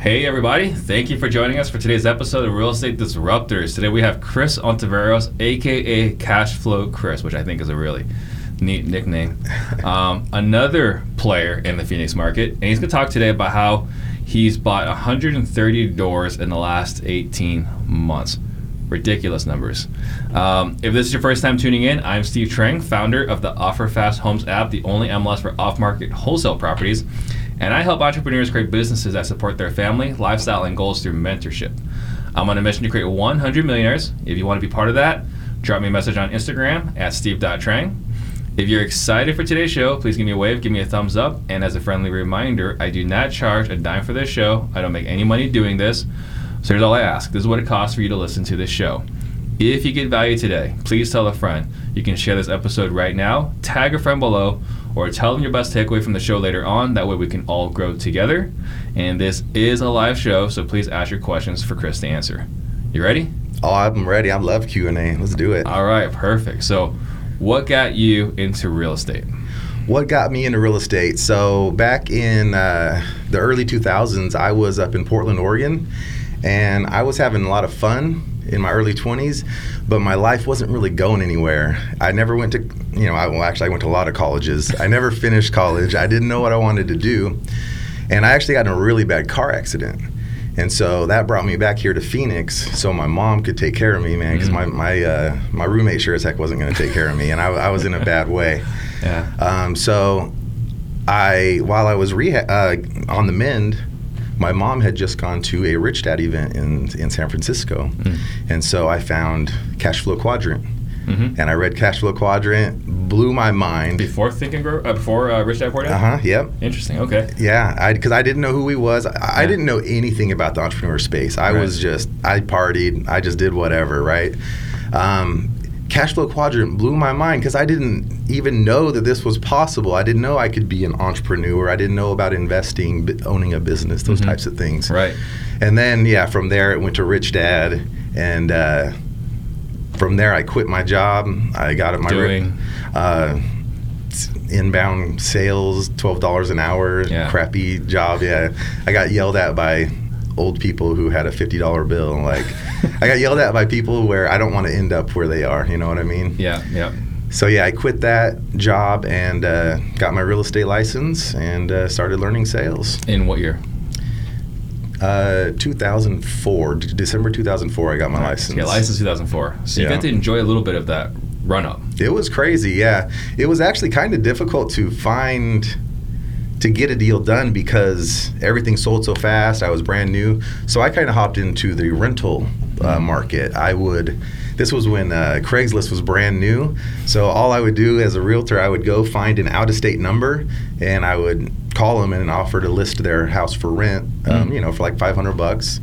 Hey, everybody. Thank you for joining us for today's episode of Real Estate Disruptors. Today we have Chris Ontiveros, aka Cashflow Chris, which I think is a really neat nickname. Um, another player in the Phoenix market. And he's going to talk today about how he's bought 130 doors in the last 18 months. Ridiculous numbers. Um, if this is your first time tuning in, I'm Steve Trang, founder of the OfferFast Homes app, the only MLS for off market wholesale properties. And I help entrepreneurs create businesses that support their family, lifestyle, and goals through mentorship. I'm on a mission to create 100 millionaires. If you want to be part of that, drop me a message on Instagram at steve.trang. If you're excited for today's show, please give me a wave, give me a thumbs up. And as a friendly reminder, I do not charge a dime for this show. I don't make any money doing this. So here's all I ask this is what it costs for you to listen to this show. If you get value today, please tell a friend. You can share this episode right now, tag a friend below, or tell them your best takeaway from the show later on. That way we can all grow together. And this is a live show, so please ask your questions for Chris to answer. You ready? Oh, I'm ready. I love Q and A. Let's do it. All right, perfect. So, what got you into real estate? What got me into real estate? So back in uh, the early 2000s, I was up in Portland, Oregon, and I was having a lot of fun in my early 20s, but my life wasn't really going anywhere. I never went to, you know, I, well, actually, I went to a lot of colleges. I never finished college. I didn't know what I wanted to do. And I actually got in a really bad car accident. And so that brought me back here to Phoenix so my mom could take care of me, man, because mm-hmm. my, my, uh, my roommate sure as heck wasn't going to take care of me. And I, I, was in a bad way. Yeah. Um, so I, while I was reha- uh, on the mend, my mom had just gone to a Rich Dad event in, in San Francisco. Mm. And so I found Cash Flow Quadrant. Mm-hmm. And I read Cash Flow Quadrant, blew my mind. Before Think and Grow, uh, before uh, Rich Dad Poor Dad. Uh huh. Yep. Interesting. Okay. Yeah, because I, I, didn't know who he was. I, yeah. I, didn't know anything about the entrepreneur space. I right. was just I partied. I just did whatever. Right. Um, cash flow quadrant blew my mind because I didn't even know that this was possible. I didn't know I could be an entrepreneur. I didn't know about investing, owning a business, those mm-hmm. types of things. Right. And then, yeah, from there it went to Rich Dad. And uh, from there, I quit my job. I got at my Doing. Uh, inbound sales, twelve dollars an hour, yeah. crappy job. Yeah, I got yelled at by old people who had a fifty dollar bill. Like, I got yelled at by people where I don't want to end up where they are. You know what I mean? Yeah, yeah. So yeah, I quit that job and uh, got my real estate license and uh, started learning sales. In what year? Uh, 2004, December 2004, I got my license. Yeah, license 2004. So you yeah. got to enjoy a little bit of that run up. It was crazy, yeah. It was actually kind of difficult to find to get a deal done because everything sold so fast. I was brand new, so I kind of hopped into the rental uh, market. I would. This was when uh, Craigslist was brand new, so all I would do as a realtor, I would go find an out-of-state number, and I would call them and offer to list their house for rent. Um, mm-hmm. You know, for like 500 bucks,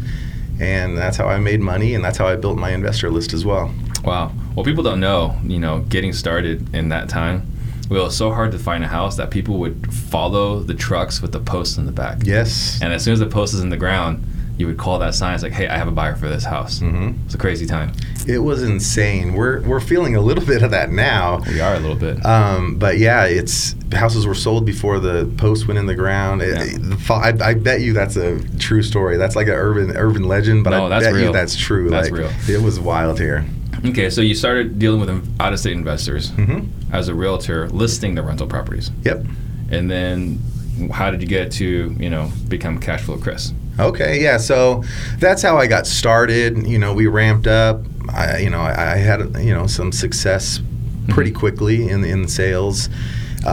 and that's how I made money, and that's how I built my investor list as well. Wow. Well, people don't know. You know, getting started in that time well, it was so hard to find a house that people would follow the trucks with the posts in the back. Yes. And as soon as the post is in the ground, you would call that sign. It's like, hey, I have a buyer for this house. Mm-hmm. It's a crazy time. It was insane. We're we're feeling a little bit of that now. We are a little bit. Um, but yeah, it's houses were sold before the post went in the ground. It, yeah. I, I, bet you that's a true story. That's like an urban urban legend, but no, I bet real. you that's true. That's like, real. It was wild here. Okay, so you started dealing with out of state investors mm-hmm. as a realtor, listing the rental properties. Yep. And then how did you get to, you know, become cash flow Chris? Okay, yeah. So that's how I got started. You know, we ramped up. I, you know, I, had you know some success pretty mm-hmm. quickly in in sales.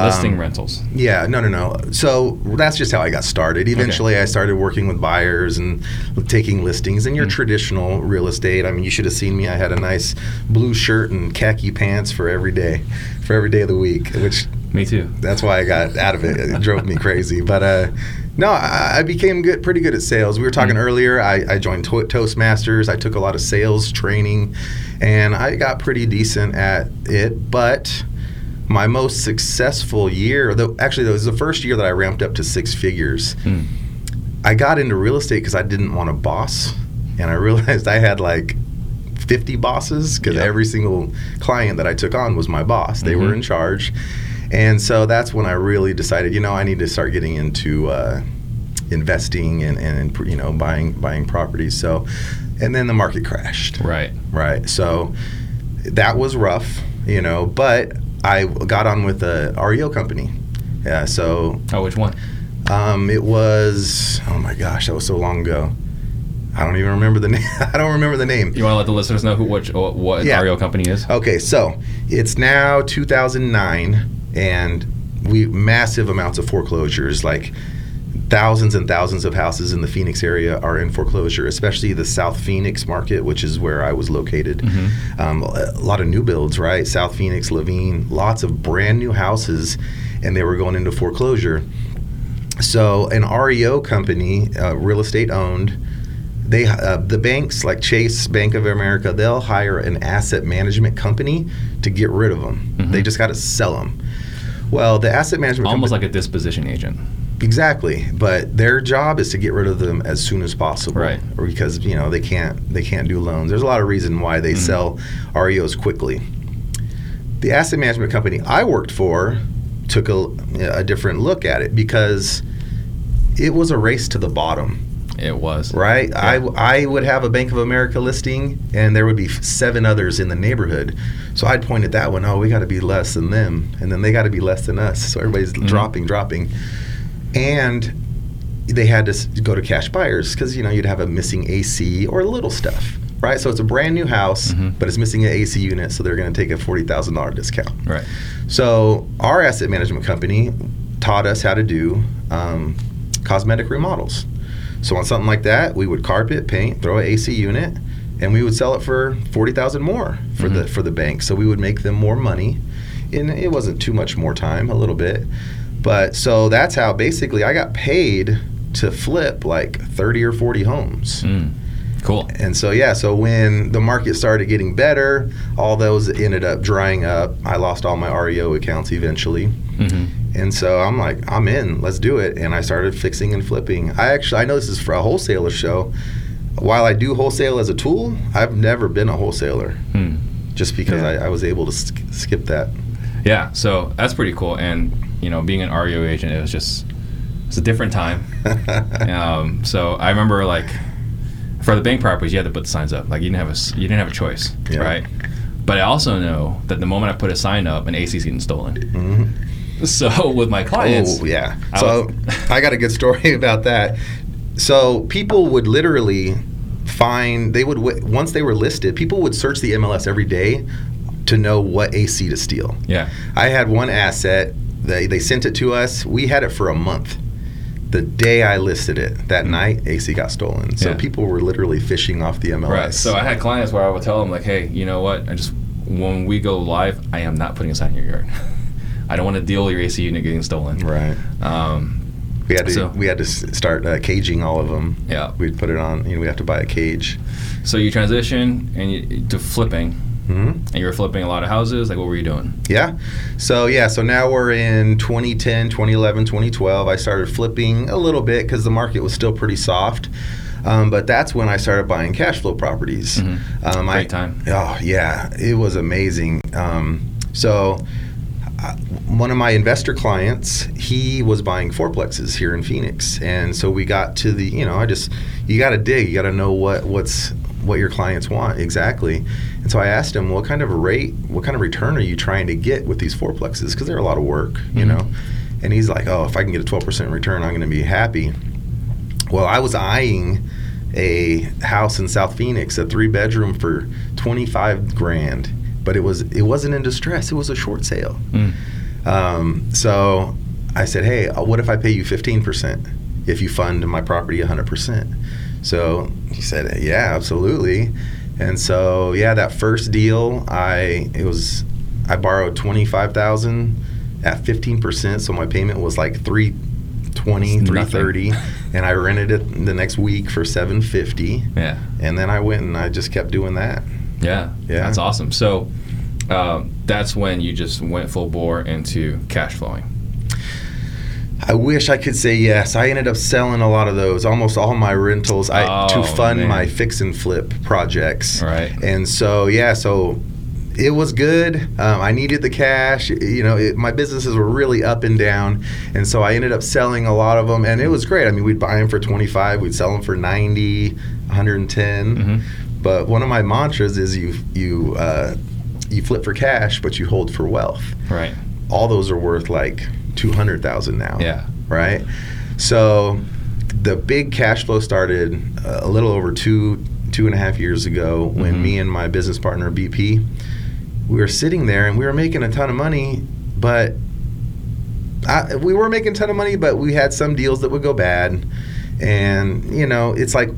Listing um, rentals. Yeah, no, no, no. So that's just how I got started. Eventually, okay. I started working with buyers and taking listings in your mm. traditional real estate. I mean, you should have seen me. I had a nice blue shirt and khaki pants for every day, for every day of the week. Which me too. That's why I got out of it. It drove me crazy. But uh, no, I, I, became good, pretty good at sales. We were talking mm. earlier. I, I joined to- Toastmasters. I took a lot of sales training, and I got pretty decent at it. But my most successful year, though actually that was the first year that I ramped up to six figures. Mm. I got into real estate because I didn't want a boss, and I realized I had like 50 bosses because yep. every single client that I took on was my boss. They mm-hmm. were in charge, and so that's when I really decided, you know, I need to start getting into uh, investing and, and you know buying buying properties. So, and then the market crashed. Right. Right. So that was rough, you know, but I got on with a REO company. Yeah. So Oh, which one? um, it was oh my gosh, that was so long ago. I don't even remember the name. I don't remember the name. You want to let the listeners know who which what, what Yeah. REO company is? Okay, so it's now 2009, and we massive amounts of foreclosures, like thousands and thousands of houses in the Phoenix area are in foreclosure, especially the South Phoenix market, which is where I was located. Mm-hmm. Um, a lot of new builds, right? South Phoenix, Laveen, lots of brand new houses, and they were going into foreclosure. So an REO company, uh, real estate owned, they uh, the banks like Chase, Bank of America, they'll hire an asset management company to get rid of them. Mhm. They just got to sell them. Well, the asset management company Almost company, like a disposition agent. Exactly, but their job is to get rid of them as soon as possible, Right. Or because you know they can't they can't do loans. There's a lot of reason why they Mhm. sell REOs quickly. The asset management company I worked for took a, a different look at it because it was a race to the bottom It was. right? Yeah. I, I would have a Bank of America listing, and there would be seven others in the neighborhood. So I'd point at that one. Oh, we got to be less than them, and then they got to be less than us. So everybody's Mhm. dropping, dropping, and they had to go to cash buyers because you know you'd have a missing AC or little stuff, right? So it's a brand new house, Mhm. but it's missing an AC unit, so they're going to take a forty thousand dollar discount. Right. So our asset management company taught us how to do um, cosmetic remodels. So on something like that, we would carpet, paint, throw an AC unit, and we would sell it for forty thousand more for the Mhm. for the bank. So we would make them more money, and it wasn't too much more time, a little bit, but so that's how basically I got paid to flip like thirty or forty homes. Mm. Cool. And so yeah, so when the market started getting better, all those ended up drying up. I lost all my REO accounts eventually. hmm And so I'm like, I'm in, let's do it. And I started fixing and flipping. I actually, I know this is for a wholesaler show. While I do wholesale as a tool, I've never been a wholesaler Hmm. just because Yeah. I, I was able to sk- skip that. Yeah. So that's pretty cool. And you know, being an REO agent, it was just it's a different time. Um, so I remember like for the bank properties, you had to put the signs up. Like you didn't have a you didn't have a choice, Yeah. right? But I also know that the moment I put a sign up, an AC is getting stolen. Mhm. So with my clients, Oh yeah. I So was- I got a good story about that. So people would literally find they would once they were listed, people would search the MLS every day to know what AC to steal. yeah, I had one asset. They they sent it to us. We had it for a month. The day I listed it, that night, AC got stolen. So Yeah. people were literally fishing off the MLS. right. So I had clients where I would tell them like, hey, you know what? I just when we go live, I am not putting a sign in your yard. I don't want to deal with your AC unit getting stolen. right. Um, We had to So- we had to start uh, caging all of them. yeah. We'd put it on. You know, we have to buy a cage. So you transition and you, to flipping, hmm and you were flipping a lot of houses. Like, what were you doing? Yeah. So yeah, so now we're in 2010, 2011, 2012. I started flipping a little bit because the market was still pretty soft. Um, but that's when I started buying cash flow properties. Mhm. Um, Great I, time. Oh yeah, it was amazing. Um, so uh, one of my investor clients, he was buying fourplexes here in Phoenix, and so we got to the, you know, I just you got to dig, you got to know what what's what your clients want exactly. And so I asked him, what kind of a rate, what kind of return are you trying to get with these fourplexes? Because they're a lot of work, you Mhm. know. And he's like, oh, if I can get a 12% return, I'm going to be happy. Well, I was eyeing a house in South Phoenix, a three bedroom for 25 grand, but it was it wasn't in distress. It was a short sale. Mm. Um, so I said, hey, what if I pay you 15% if you fund my property 100%? So he said, yeah, absolutely. And so yeah, that first deal, I it was I borrowed 25,000 at 15%, so my payment was like 320, It's 330, and I rented it the next week for 750. Yeah. And then I went and I just kept doing that. Yeah. Yeah. That's awesome. So um, that's when you just went full bore into cash flowing. I wish I could say yes. I ended up selling a lot of those, almost all my rentals, I, Oh, to fund man. my fix and flip projects. Right. And so yeah, so it was good. Um, I needed the cash. You know, it, my businesses were really up and down, and so I ended up selling a lot of them, and it was great. I mean, we'd buy them for 25, we'd sell them for 90, 110. Mhm. But one of my mantras is you you uh, you flip for cash, but you hold for wealth. Right. All those are worth like 200,000 now. Yeah. Right. So the big cash flow started uh, a little over two two and a half years ago when Mhm. me and my business partner BP we were sitting there and we were making a ton of money, but I, we were making a ton of money, but we had some deals that would go bad, and you know it's like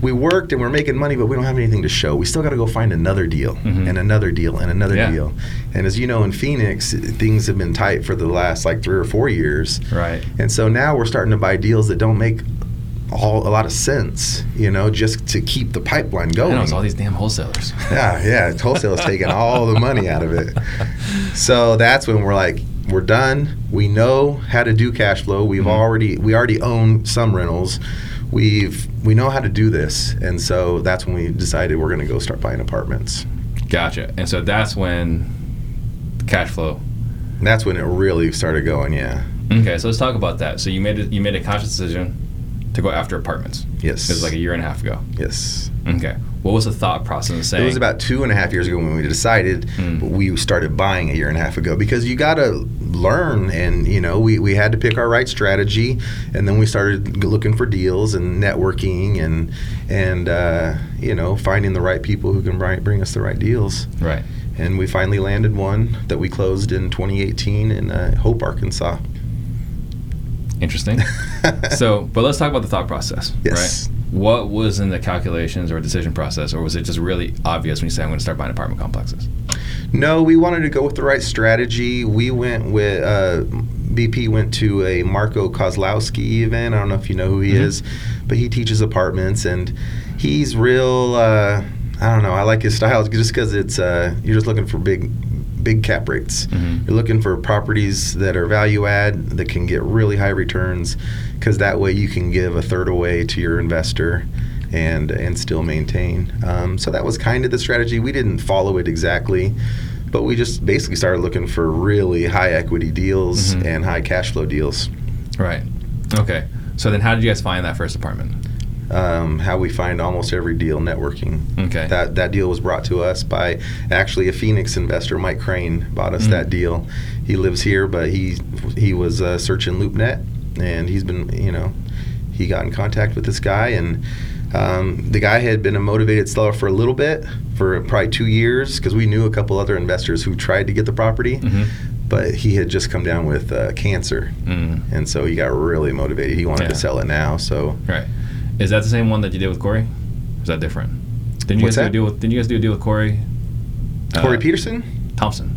we worked and we're making money, but we don't have anything to show. We still got to go find another deal Mhm. and another deal and another Yeah. deal. And as you know, in Phoenix, things have been tight for the last like three or four years. Right. And so now we're starting to buy deals that don't make all a lot of sense, you know, just to keep the pipeline going. it's all these damn wholesalers. yeah, yeah, wholesale is taking all the money out of it. So that's when we're like, we're done. We know how to do cash flow. We've Mhm. already we already own some rentals. We've we know how to do this, and so that's when we decided we're going to go start buying apartments. Gotcha. And so that's when cash flow. That's when it really started going. Yeah. Okay, so let's talk about that. So you made it. You made a conscious decision to go after apartments. Yes. It was like a year and a half ago. yes. Okay. What was the thought process in saying? It was about two and a half years ago when we decided Mm. we started buying a year and a half ago because you got to learn and you know we, we had to pick our right strategy and then we started looking for deals and networking and and uh, you know finding the right people who can bring, bring us the right deals right. and we finally landed one that we closed in 2018 in uh, Hope, Arkansas. Interesting. so, but let's talk about the thought process. Yes. What was in the calculations or decision process, or was it just really obvious when you say I'm going to start buying apartment complexes? No, we wanted to go with the right strategy. We went with uh, BP went to a Marco Kozlowski event. I don't know if you know who he Mhm. is, but he teaches apartments and he's real. Uh, I don't know. I like his style just because it's uh, you're just looking for big, big cap rates. Mhm. You're looking for properties that are value add that can get really high returns, because that way you can give a third away to your investor, and and still maintain. Um, so that was kind of the strategy. We didn't follow it exactly, but we just basically started looking for really high equity deals Mhm. and high cash flow deals. Right. Okay. So then, how did you guys find that first apartment? Um, how we find almost every deal networking. Okay. That that deal was brought to us by actually a Phoenix investor, Mike Crane, bought us Mm. that deal. He lives here, but he he was uh, searching LoopNet, and he's been you know he got in contact with this guy, and um, the guy had been a motivated seller for a little bit, for probably two years, because we knew a couple other investors who tried to get the property, Mm-hmm. but he had just come down with uh, cancer, Mm. and so he got really motivated. He wanted Yeah. to sell it now, so. Right. Is that the same one that you did with Corey? Is that different? Didn't you What's guys that? do a deal with? Didn't you guys do a deal with Corey? Corey Uh, Peterson, Thompson.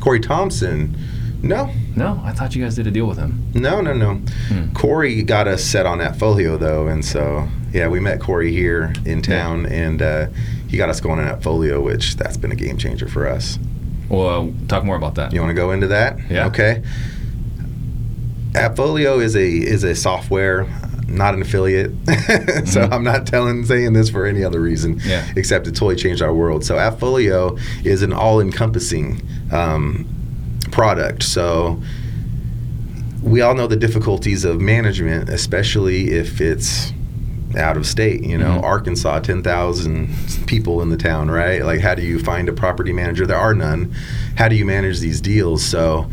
Corey Thompson, no, No, I thought you guys did a deal with him. No, no, no. Hmm. Corey got us set on Appfolio though, and so yeah, we met Corey here in town, and uh, he got us going on Appfolio, which that's been a game changer for us. Well, talk more about that. You want to go into that? Yeah. Okay. Appfolio is a is a software, not an affiliate. so Mhm. I'm not telling saying this for any other reason, Yeah. except it totally changed our world. So Appfolio is an all-encompassing um, product. So we all know the difficulties of management, especially if it's out of state. You know, Mhm. Arkansas, ten thousand people in the town, right? Like, how do you find a property manager? There are none. How do you manage these deals? So,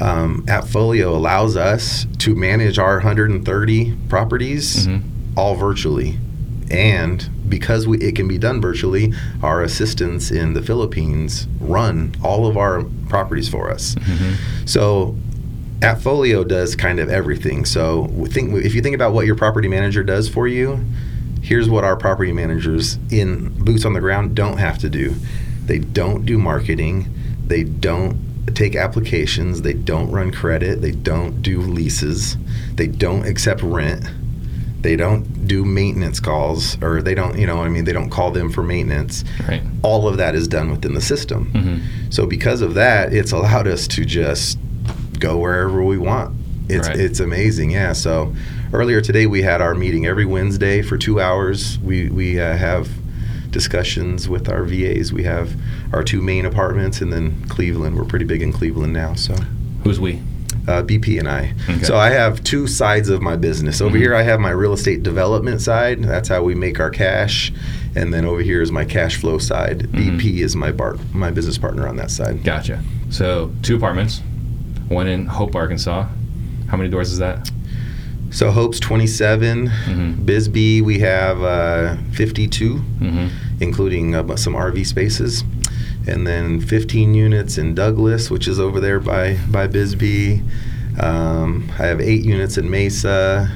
um, Folio allows us to manage our 130 properties Mhm. all virtually, and because we, it can be done virtually, our assistants in the Philippines run all of our properties for us. Mhm. So Appfolio does kind of everything. So think if you think about what your property manager does for you, here's what our property managers in boots on the ground don't have to do. They don't do marketing. They don't take applications. They don't run credit. They don't do leases. They don't accept rent. They don't do maintenance calls or they don't, you know, what I mean, they don't call them for maintenance. Right. All of that is done within the system. hmm So because of that, it's allowed us to just go wherever we want. It's Right. it's amazing, yeah. So earlier today we had our meeting every Wednesday for two hours. We we uh, have discussions with our VAs. We have our two main apartments, and then Cleveland. We're pretty big in Cleveland now, so Who's we? uh, BP and I. Okay. So I have two sides of my business. Over Mhm. here, I have my real estate development side. That's how we make our cash, and then over here is my cash flow side. Mhm. BP is my bar- my business partner on that side. Gotcha. So two apartments, one in Hope, Arkansas. How many doors is that? So Hope's 27. Mhm. Bisbee, we have uh, 52, Mm-hmm. including uh, some RV spaces. And then 15 units in Douglas, which is over there by, by Bisbee. Um, I have eight units in Mesa,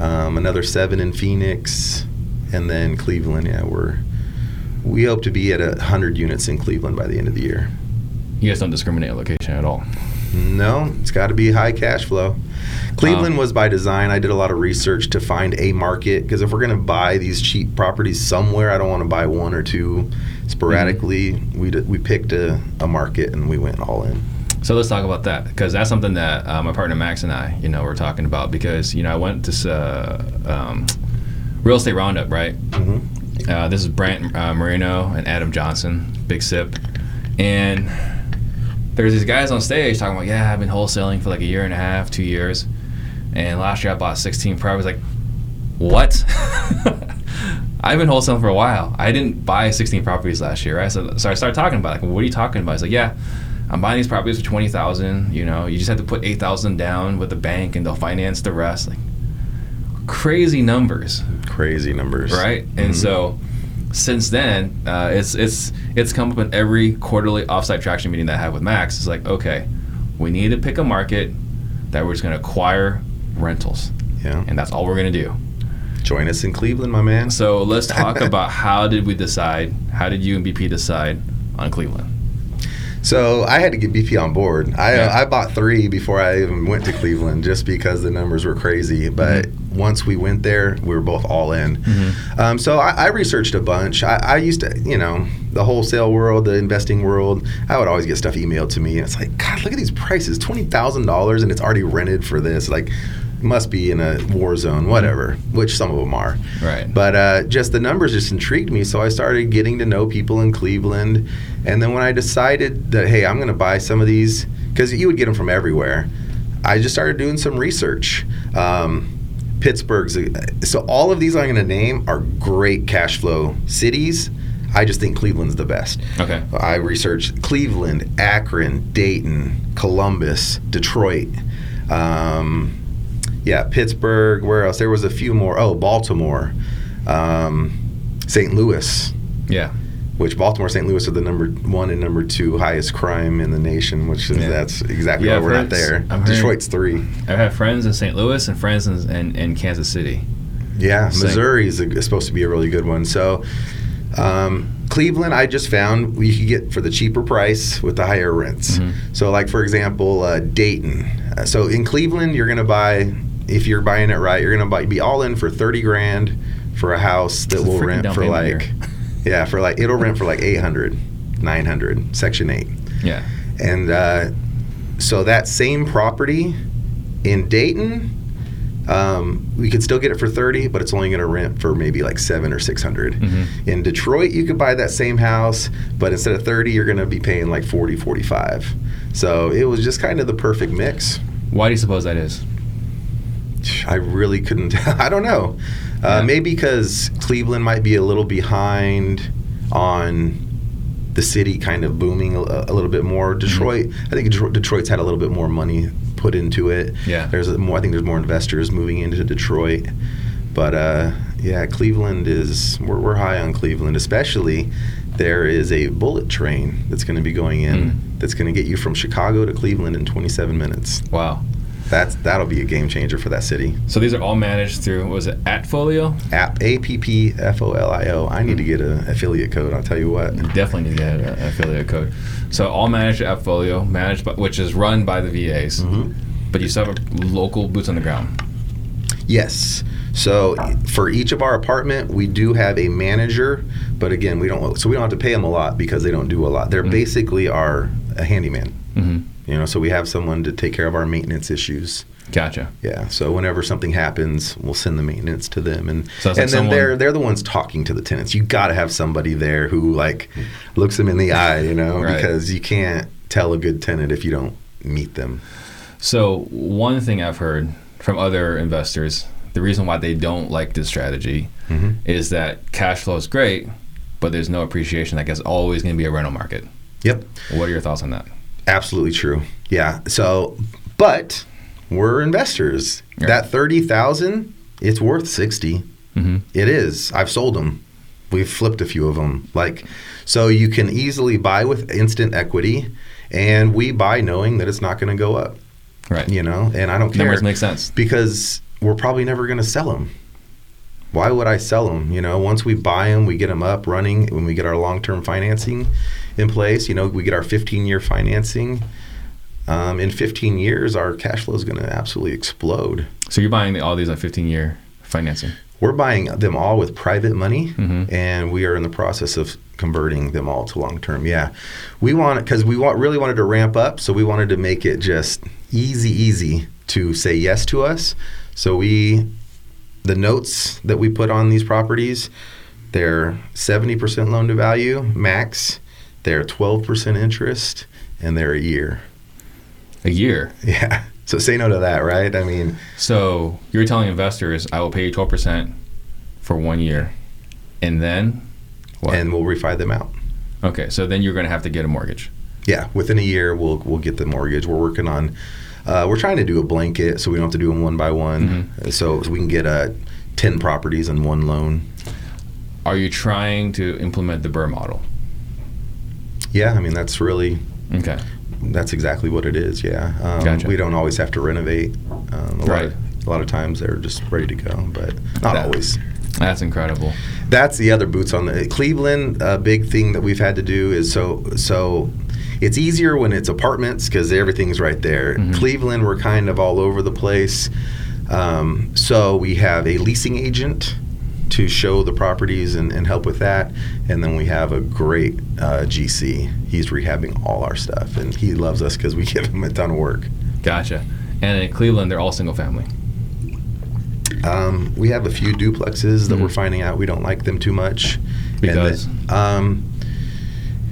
um, another seven in Phoenix, and then Cleveland. Yeah, we're we hope to be at a hundred units in Cleveland by the end of the year. You guys don't discriminate location at all. No, it's got to be high cash flow. Cleveland Um, was by design. I did a lot of research to find a market because if we're going to buy these cheap properties somewhere, I don't want to buy one or two sporadically. We d- we picked a, a market and we went all in. So let's talk about that because that's something that uh, my partner Max and I, you know, were talking about because you know I went to uh, um, real estate roundup, right? Mm-hmm. Uh, this is Brant uh, Marino and Adam Johnson, Big Sip, and there's these guys on stage talking about, yeah, I've been wholesaling for like a year and a half, two years, and last year I bought 16 properties. Like, what? I've been wholesaling for a while. I didn't buy 16 properties last year, right? So, so I started talking about, like, what are you talking about? He's like, yeah, I'm buying these properties for 20,000. You know, you just have to put 8,000 down with the bank, and they'll finance the rest. Like, crazy numbers Crazy numbers, right? And Mhm. so since then, uh, it's it's it's come up in every quarterly offsite traction meeting that I have with Max. It's like, okay, we need to pick a market that we're just going to acquire rentals, yeah. and that's all we're going to do. Join us in Cleveland, my man. So let's talk about how did we decide? How did you and BP decide on Cleveland? So I had to get BP on board. I Yeah. I bought three before I even went to Cleveland, just because the numbers were crazy. But Mm-hmm. Once we went there, we were both all in. Um, so I, I researched a bunch. I, I used to, you know, the wholesale world, the investing world. I would always get stuff emailed to me, and it's like, God, look at these prices twenty thousand dollars, and it's already rented for this. Like, must be in a war zone, whatever. Which some of them are. Right. But uh, just the numbers just intrigued me, so I started getting to know people in Cleveland. And then when I decided that, hey, I'm going to buy some of these, because you would get them from everywhere, I just started doing some research. Um, Pittsburgh's, so all of these I'm going to name are great cash flow cities. I just think Cleveland's the best. Okay. I researched Cleveland, Akron, Dayton, Columbus, Detroit. Um, yeah, Pittsburgh. Where else? There was a few more. Oh, Baltimore, um, St. Louis. Yeah. Which Baltimore, St. Louis are the number one and number two highest crime in the nation. Which is Yeah. that's exactly Yeah, why I've we're not there. I've heard- Detroit's three. I have friends in St. Louis and friends in, in, in Kansas City. Yeah, Same. Missouri is, a, is supposed to be a really good one. So, um, Cleveland, I just found you could get for the cheaper price with the higher rents. Mhm. So, like for example, uh, Dayton. Uh, so in Cleveland, you're gonna buy if you're buying it right, you're gonna buy be all in for thirty grand for a house that It's will rent for like. yeah for like it'll rent for like 800 900 section 8 Yeah. and uh, so that same property in Dayton, um, we could still get it for 30, but it's only going to rent for maybe like seven or 600. Mhm. In Detroit, you could buy that same house, but instead of 30, you're going to be paying like 40, 45. So it was just kind of the perfect mix. Why do you suppose that is? I really couldn't. I don't know. Yeah. Uh, maybe because Cleveland might be a little behind on the city kind of booming a, a little bit more. Detroit, I think Detro- Detroit's had a little bit more money put into it. Yeah. There's a more. I think there's more investors moving into Detroit. But uh, yeah, Cleveland is. We're, we're high on Cleveland, especially. There is a bullet train that's going to be going in. Mm. That's going to get you from Chicago to Cleveland in 27 minutes. Wow. That's that'll be a game changer for that city. So these are all managed through, what was it Appfolio? App A P P F O L I O. I need to get an affiliate code. I'll tell you what. Definitely need to get an affiliate code. So all managed Appfolio, managed by, which is run by the VAs, Mhm. but you still have a local boots on the ground. Yes. So for each of our apartment, we do have a manager, but again, we don't. So we don't have to pay them a lot because they don't do a lot. They're Mhm. basically our a handyman. hmm You know, so we have someone to take care of our maintenance issues. Gotcha. Yeah. So whenever something happens, we'll send the maintenance to them, and So it's like and then someone- they're they're the ones talking to the tenants. You got to have somebody there who like looks them in the eye, you know, Right. because you can't tell a good tenant if you don't meet them. So one thing I've heard from other investors, the reason why they don't like this strategy Mhm. is that cash flow is great, but there's no appreciation. I guess always going to be a rental market. Yep. What are your thoughts on that? Absolutely true. Yeah. So, but we're investors. Yeah. That thirty thousand, it's worth sixty. Mm-hmm. It is. I've sold them. We've flipped a few of them. Like, so you can easily buy with instant equity, and we buy knowing that it's not going to go up. Right. You know, and I don't care Numbers make sense. because we're probably never going to sell them. Why would I sell them? You know, once we buy them, we get them up running. When we get our long-term financing in place, you know, we get our 15-year financing. Um, in 15 years, our cash flow is going to absolutely explode. So you're buying all these on 15 year financing. We're buying them all with private money, Mhm. and we are in the process of converting them all to long-term. Yeah, we want because we want really wanted to ramp up, so we wanted to make it just easy, easy to say yes to us. So we, the notes that we put on these properties, they're 70% loan to value max. They're 12% interest, and they're a year. A year. Yeah. So say no to that, right? I mean, So you're telling investors, I will pay you 12% for one year. And then what? and we'll refi them out. okay, so then you're going to have to get a mortgage. Yeah, within a year we'll we'll get the mortgage. We're working on. Uh, we're trying to do a blanket, so we don't have to do them one by one. So, so we can get uh, ten properties in one loan. Are you trying to implement the BRRRR model? Yeah, I mean that's really Okay. that's exactly what it is. Yeah, um, Gotcha. we don't always have to renovate. Um, a Right. lot of, a lot of times they're just ready to go, but not That- always. That's incredible. That's the other boots on the Cleveland. A big thing that we've had to do is so so. It's easier when it's apartments because everything's right there. Mhm. Cleveland, we're kind of all over the place. Um, so we have a leasing agent to show the properties and, and help with that, and then we have a great uh, GC. He's rehabbing all our stuff, and he loves us because we give him a ton of work. Gotcha. And in Cleveland, they're all single family. Um, we have a few duplexes that Mhm. we're finding out we don't like them too much. And Because? um,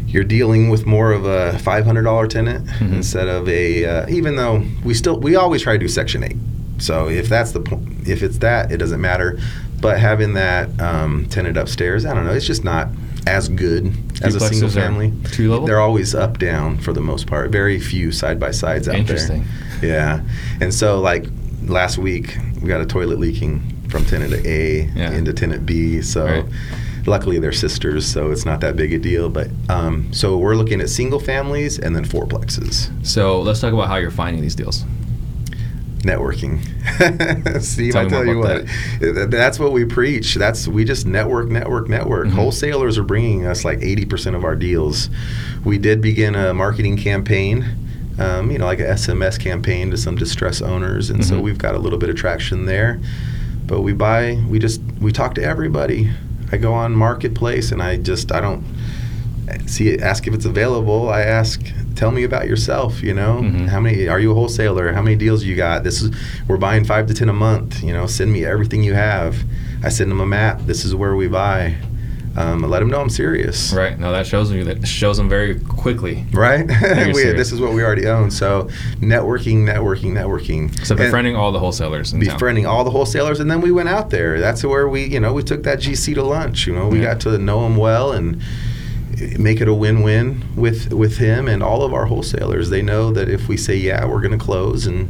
you're dealing with more of a $500 tenant Mhm. instead of a. Uh, even though we still we always try to do Section Eight. So if that's the point, if it's that, it doesn't matter. But having that um, tenant upstairs, I don't know. It's just not as good as a single family. two level? They're always up down for the most part. Very few side by sides out there. Interesting. there. Yeah, and so like last week we got a toilet leaking from tenant A Yeah. into tenant B. So Right. Luckily they're sisters, so it's not that big a deal. But um, so we're looking at single families and then fourplexes. So let's talk about how you're finding these deals. Networking, Steve. Tell I tell you what, th- that's what we preach. That's we just network, network, network. Mhm. Wholesalers are bringing us like eighty percent of our deals. We did begin a marketing campaign, um, you know, like a SMS campaign to some distress owners, and so Mhm. we've got a little bit of traction there. But we buy, we just we talk to everybody. I go on marketplace and I just I don't see it, ask if it's available. I ask, tell me about yourself. You know, Mhm. how many are you a wholesaler? How many deals you got? This is we're buying five to ten a month. You know, send me everything you have. I send them a map. This is where we buy. Um, let them know I'm serious. Right. No, that shows you that shows them very quickly. Right. we, this is what we already own. So networking, networking, networking. So And- befriending all the wholesalers in town. befriending all the wholesalers, and then we went out there. That's where we, you know, we took that GC to lunch. You know, we Yeah. got to know him well and make it a win-win with with him and all of our wholesalers. They know that if we say yeah, we're going to close, and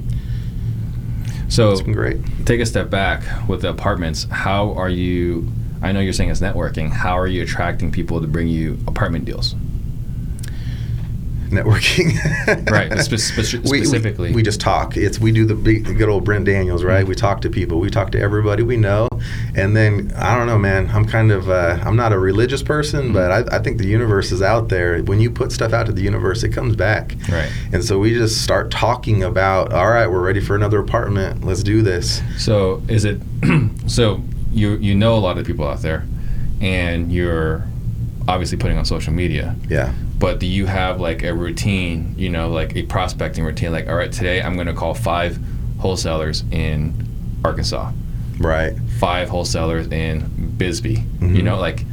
So it's been great. take a step back with the apartments. How are you? I know you're saying it's networking. How are you attracting people to bring you apartment deals? Networking, Right, spe- spe- We- we- specifically. we, just talk. It's we do the big, the good old Brent Daniels, right? Mm-hmm. We talk to people. We talk to everybody we know, and then I don't know, man. I'm kind of uh, I'm not a religious person, Mm-hmm. but I, I think the universe is out there. When you put stuff out to the universe, it comes back. Right. And so we just start talking about, all right, we're ready for another apartment. Let's do this. So is it? so you you know a lot of people out there, and you're obviously putting on social media. Yeah. but do you have like a routine? You know, like a prospecting routine. Like, all right, today I'm going to call five wholesalers in Arkansas, Right. five wholesalers in Bisbee. Mm-hmm. You know, like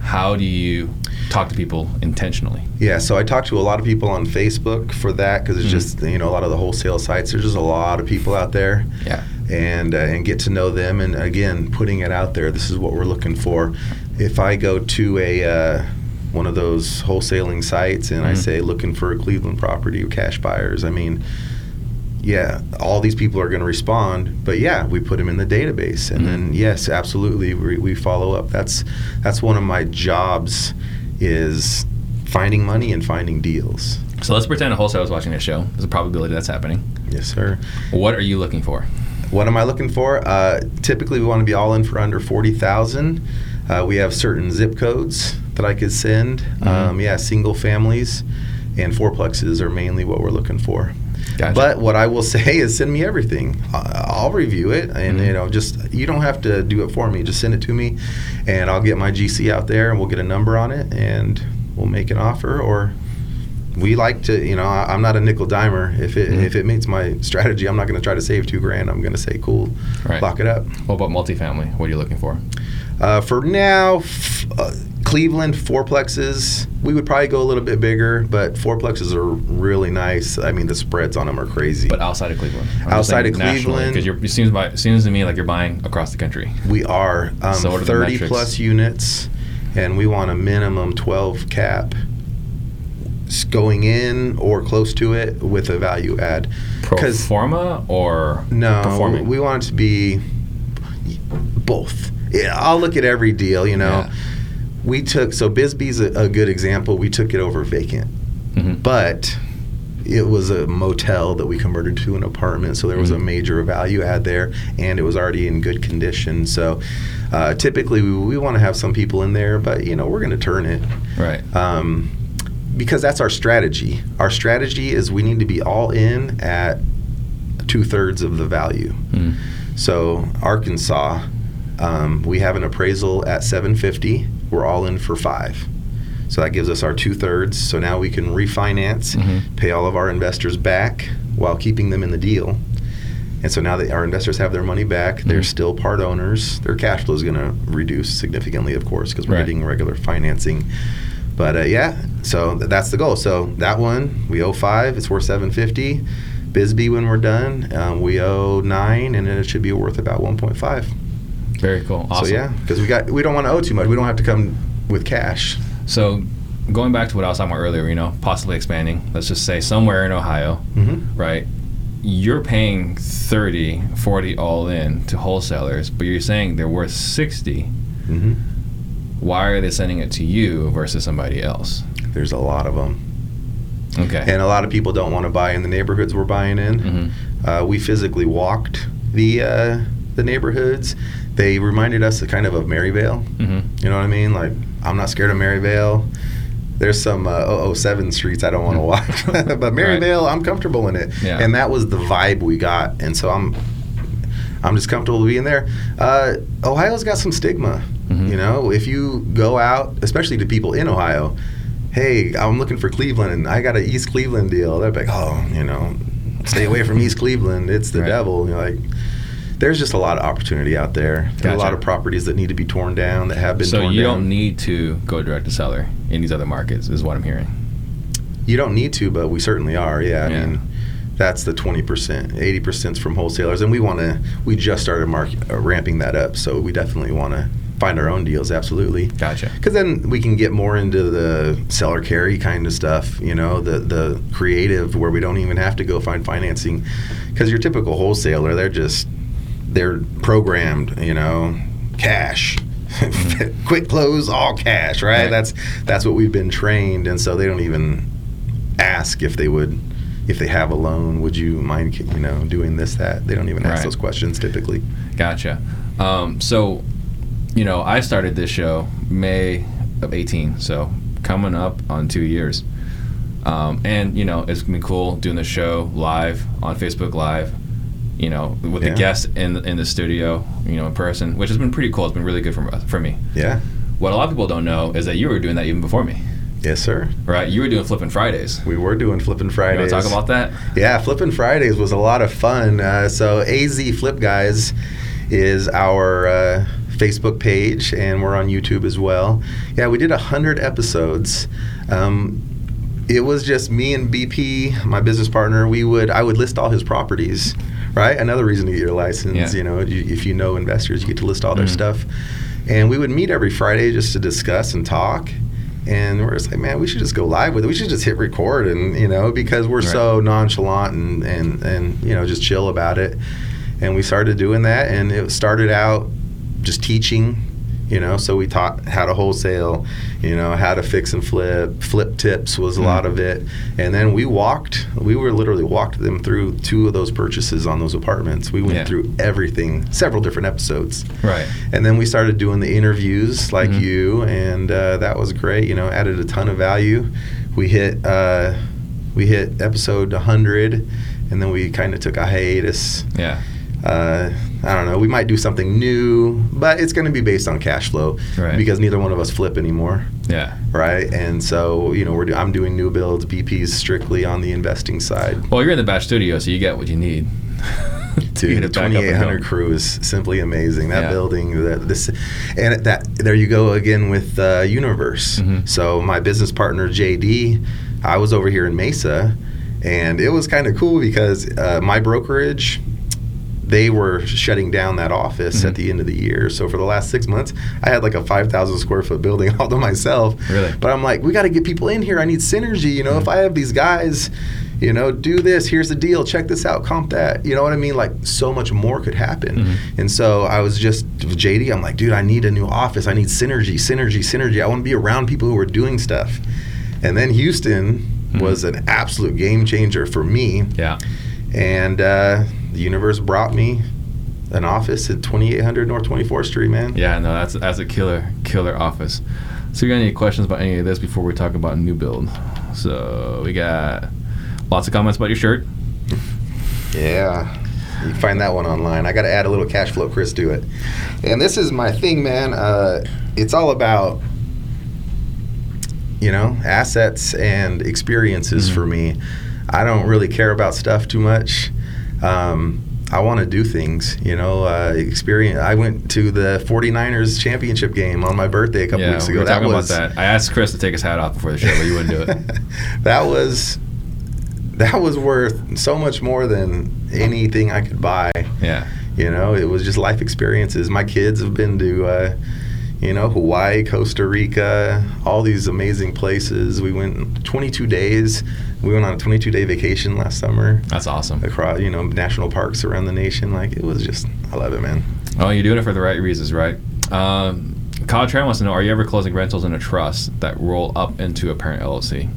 how do you talk to people intentionally? Yeah, so I talk to a lot of people on Facebook for that because it's Mhm. just you know a lot of the wholesale sites. There's just a lot of people out there, Yeah. And uh, and get to know them. And again, putting it out there. This is what we're looking for. If I go to a uh, one of those wholesaling sites and I Mhm. say looking for a Cleveland property or cash buyers, I mean, yeah, all these people are going to respond. But yeah, we put them in the database, and Mhm. then yes, absolutely, we, we follow up. That's that's one of my jobs is finding money and finding deals. So let's pretend a wholesaler is watching this show. There's a probability that's happening. Yes, sir. What are you looking for? What am I looking for? Uh, typically, we want to be all in for under forty thousand. Uh, we have certain zip codes that I could send. Mhm. Um, yeah, single families and fourplexes are mainly what we're looking for. Gotcha. But what I will say is send me everything. I'll review it, and Mhm. you know, just you don't have to do it for me. Just send it to me, and I'll get my GC out there, and we'll get a number on it, and we'll make an offer. Or we like to, you know, I, I'm not a nickel dimer. If it Mhm. if it meets my strategy, I'm not going to try to save two grand. I'm going to say, cool, Right. lock it up. What about multifamily? What are you looking for? Uh, for now, f- uh, Cleveland fourplexes. We would probably go a little bit bigger, but fourplexes are really nice. I mean, the spreads on them are crazy. But outside of Cleveland. Outside of Cleveland- because it seems by, it seems to me like you're buying across the country. We are um, So what are 30 metrics? plus units, and we want a minimum 12 cap going in or close to it with a value add. Pro 'Cause- forma or No, performing? we want it to be both. Yeah, I'll look at every deal. You know, Yeah. we took so Bisbee's a, a good example. We took it over vacant, Mhm. but it was a motel that we converted to an apartment, so there was a Mhm. major value add there, and it was already in good condition. So uh, typically, we, we want to have some people in there, but you know, we're going to turn it Right. um, because that's our strategy. Our strategy is we need to be all in at two thirds of the value. Mm. So Arkansas, um, we have an appraisal at 750. We're all in for five. So that gives us our two thirds. So now we can refinance, Mhm. pay all of our investors back while keeping them in the deal. And so now that our investors have their money back, they're Mhm. still part owners. Their cash flow is going to reduce significantly, of course, because we're Right. getting regular financing. But uh, yeah, so th- that's the goal. So that one we owe five. It's worth seven fifty. Bisbee, when we're done, um, we owe nine, and then it should be worth about one point five. Very cool. Awesome. So yeah, because we got we don't want to owe too much. We don't have to come with cash. So going back to what I was talking about earlier, you know, possibly expanding. Let's just say somewhere in Ohio, Mm-hmm. right? You're paying 30, 40 all in to wholesalers, but you're saying they're worth 60. Mm-hmm. Why are they sending it to you versus somebody else? There's a lot of them, Okay. and a lot of people don't want to buy in the neighborhoods we're buying in. hmm Uh, we physically walked the uh, the neighborhoods. They reminded us kind of of Maryvale. hmm You know what I mean? Like, I'm not scared of Maryvale. There's some uh, 007 streets I don't want to walk, but Maryvale, I'm comfortable in it. Yeah. And that was the vibe we got, and so I'm, I'm just comfortable being there. Uh, Ohio's got some stigma. Mhm. You know, if you go out, especially to people in Ohio, hey, I'm looking for Cleveland, and I got an East Cleveland deal. They're like, oh, you know, stay away from East Cleveland. It's the Right. devil. You know, like. There's just a lot of opportunity out there. There's a lot of properties that need to be torn down that have been So you down. don't need to go direct to seller in these other markets, is what I'm hearing. You don't need to, but we certainly are. Yeah, I Yeah. mean, that's the twenty percent. Eighty percent from wholesalers, and we want to. We just started mark, uh, ramping that up, so we definitely want to find our own deals. Absolutely, Gotcha. because then we can get more into the seller carry kind of stuff. You know, the the creative where we don't even have to go find financing, because your typical wholesaler, they're just they're programmed. You know, cash. Quick close, all cash, right? Right. That's that's what we've been trained, and so they don't even ask if they would if they have a loan would you mind you know doing this that they don't even ask Right. those questions typically Gotcha. Um, so, you know, I started this show May of 18, so coming up on two years. Um, and, you know, it's been cool doing the show live on Facebook Live, you know, with Yeah. the guests in the, in the studio, you know, in person, which has been pretty cool. It's been really good for, for me. yeah What a lot of people don't know is that you were doing that even before me. Yes, sir. right? You were doing flipping Fridays. We were doing Flipping You Fridays. want to talk about that? Yeah, Flipping Fridays was a lot of fun. Uh, so AZ Flip Guys is our uh, Facebook page, and we're on YouTube as well. Yeah, we did hundred episodes. Um, it was just me and BP, my business partner. We would I would list all his properties. Right, another reason to get your license. Yeah. You know, you, if you know investors, you get to list all their Mhm. stuff. And we would meet every Friday just to discuss and talk. And we're just like, man, we should just go live with it. We should just hit record, and you know, because we're Right. so nonchalant and and and you know, just chill about it. And we started doing that, and it started out just teaching. You know, so we taught how to wholesale, you know, how to fix and flip. Flip tips was a lot of it, and then we walked. We were literally walked them through two of those purchases on those apartments. We went Yeah. through everything, several different episodes. Right. And then we started doing the interviews like Mhm. you, and uh, that was great. You know, added a ton of value. We hit uh, we hit episode 100, and then we kind of took a hiatus. Yeah. Uh, I don't know. We might do something new, but it's going to be based on cash flow Right. because neither one of us flip anymore, Yeah. right? And so you know, we're do- I'm doing new builds. BP's strictly on the investing side. Well, you're in the batch studio, so you get what you need. to Dude, get the it back up and 2800 crew is simply amazing. That Yeah. building, that this, and that there you go again with uh, Universe. Mhm. So my business partner JD, I was over here in Mesa, and it was kind of cool because uh, my brokerage. They were shutting down that office Mhm. at the end of the year. So for the last six months, I had like a 5,000 square foot building all to myself. Really? But I'm like, we got to get people in here. I need synergy. You know, Mhm. if I have these guys, you know, do this, here's the deal, check this out, comp that. You know what I mean? Like, so much more could happen. Mhm. And so I was just, JD, I'm like, dude, I need a new office. I need synergy, synergy, synergy. I want to be around people who are doing stuff. And then Houston Mhm. was an absolute game changer for me. Yeah. And uh, the universe brought me an office at 2800 North 24th Street, man. Yeah. No, that's that's a killer killer office. So, you got any questions about any of this before we talk about new build? So we got lots of comments about your shirt. Yeah. You can find that one online. I got to add a little cash flow, Chris, to it. And this is my thing, man. Uh, it's all about, you know, assets and experiences Mhm. for me. I don't really care about stuff too much. Um, I want to do things, you know. Uh, experience. I went to the 49ers championship game on my birthday a couple yeah, weeks we ago. were that was about that. I asked Chris to take his hat off before the show, but you wouldn't do it. that was that was worth so much more than anything I could buy. Yeah. You know, it was just life experiences. My kids have been to, uh, you know, Hawaii, Costa Rica, all these amazing places. We went 22 days. We went on a 22 day vacation last summer That's awesome. across, you know, national parks around the nation. Like, it was just, I love it, man. Oh, you're doing it for the right reasons, right? Um, Kyle Tran wants to know: Are you ever closing rentals in a trust that roll up into a parent LLC?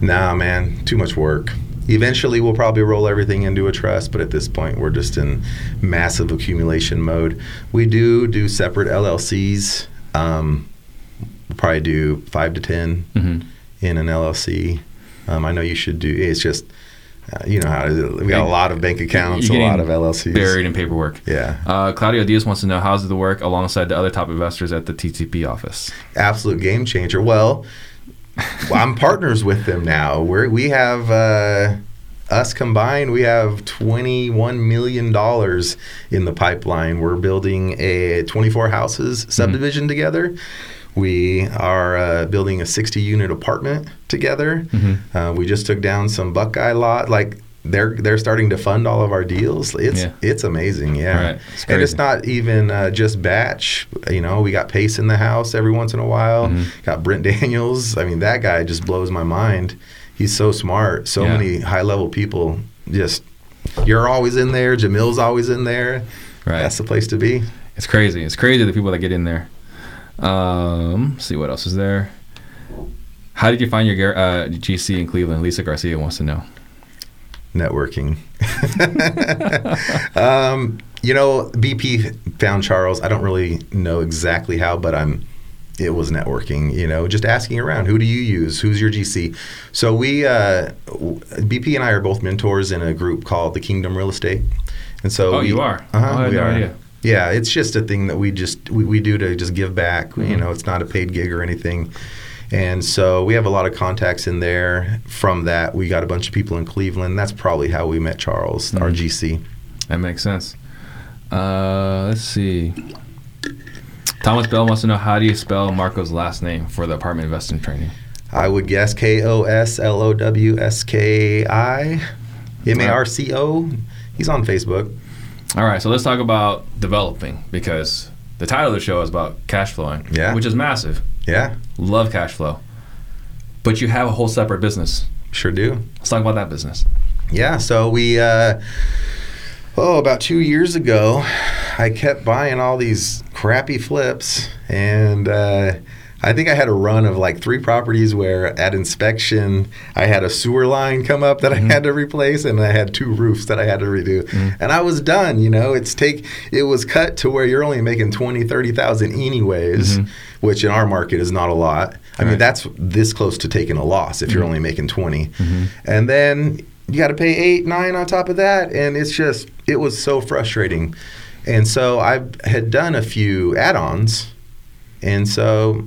Nah, man, too much work. Eventually, we'll probably roll everything into a trust, but at this point, we're just in massive accumulation mode. We do do separate LLCs. Um, we'll probably do five to 10 Mm-hmm. in an LLC. Um, I know you should do. It's just, uh, you know how we got a lot of bank accounts, a lot of LLCs. Buried in paperwork. Yeah, Uh, Claudio Diaz wants to know how's the work alongside the other top investors at the TTP office. absolute game changer. Well, I'm partners with them now. We're, we have uh, us combined. We have 21 million dollars in the pipeline. We're building a 24 houses subdivision together. We are uh, building a 60 unit apartment together. Mhm. Uh, we just took down some Buckeye lot. Like they're they're starting to fund all of our deals. It's Yeah. it's amazing. Yeah, Right. It's and it's not even uh, just batch. You know, we got Pace in the house every once in a while. Mhm. Got Brent Daniels. I mean, that guy just blows my mind. He's so smart. So Yeah. many high level people. Just you're always in there. Jamil's always in there. Right. That's the place to be. It's crazy. It's crazy the people that get in there. Um, let's see what else is there. How did you find your uh, GC in Cleveland? Lisa Garcia wants to know. Networking. um, you know, BP found Charles. I don't really know exactly how, but I'm. It was networking. You know, just asking around. Who do you use? Who's your GC? So we, uh, BP and I are both mentors in a group called the Kingdom Real Estate. And so Oh, we- you are? Uh-huh, Oh, we no are. idea. Yeah, it's just a thing that we just we, we do to just give back. You Mhm. know, it's not a paid gig or anything. And so we have a lot of contacts in there. From that, we got a bunch of people in Cleveland. That's probably how we met Charles, our Mhm. GC. That makes sense. Uh, let's see. Thomas Bell wants to know how do you spell Marco's last name for the apartment investing training? I would guess K O S L O W S K I M A R C O. He's on Facebook. All right, so let's talk about developing because the title of the show is about cash flowing, Yeah. which is massive. Yeah, Love cash flow. But you have a whole separate business. sure do. Let's talk about that business. Yeah, so we, uh, oh, about two years ago, I kept buying all these crappy flips, and uh, I think I had a run of like three properties where at inspection I had a sewer line come up that Mhm. I had to replace, and I had two roofs that I had to redo, Mhm. and I was done. You know, it's take it was cut to where you're only making twenty, thirty thousand anyways, Mhm. which in our market is not a lot. I mean, that's this close to taking a loss if you're Mhm. only making twenty Mhm. and then you got to pay eight, nine on top of that, and it's just it was so frustrating. And so I had done a few add-ons, and so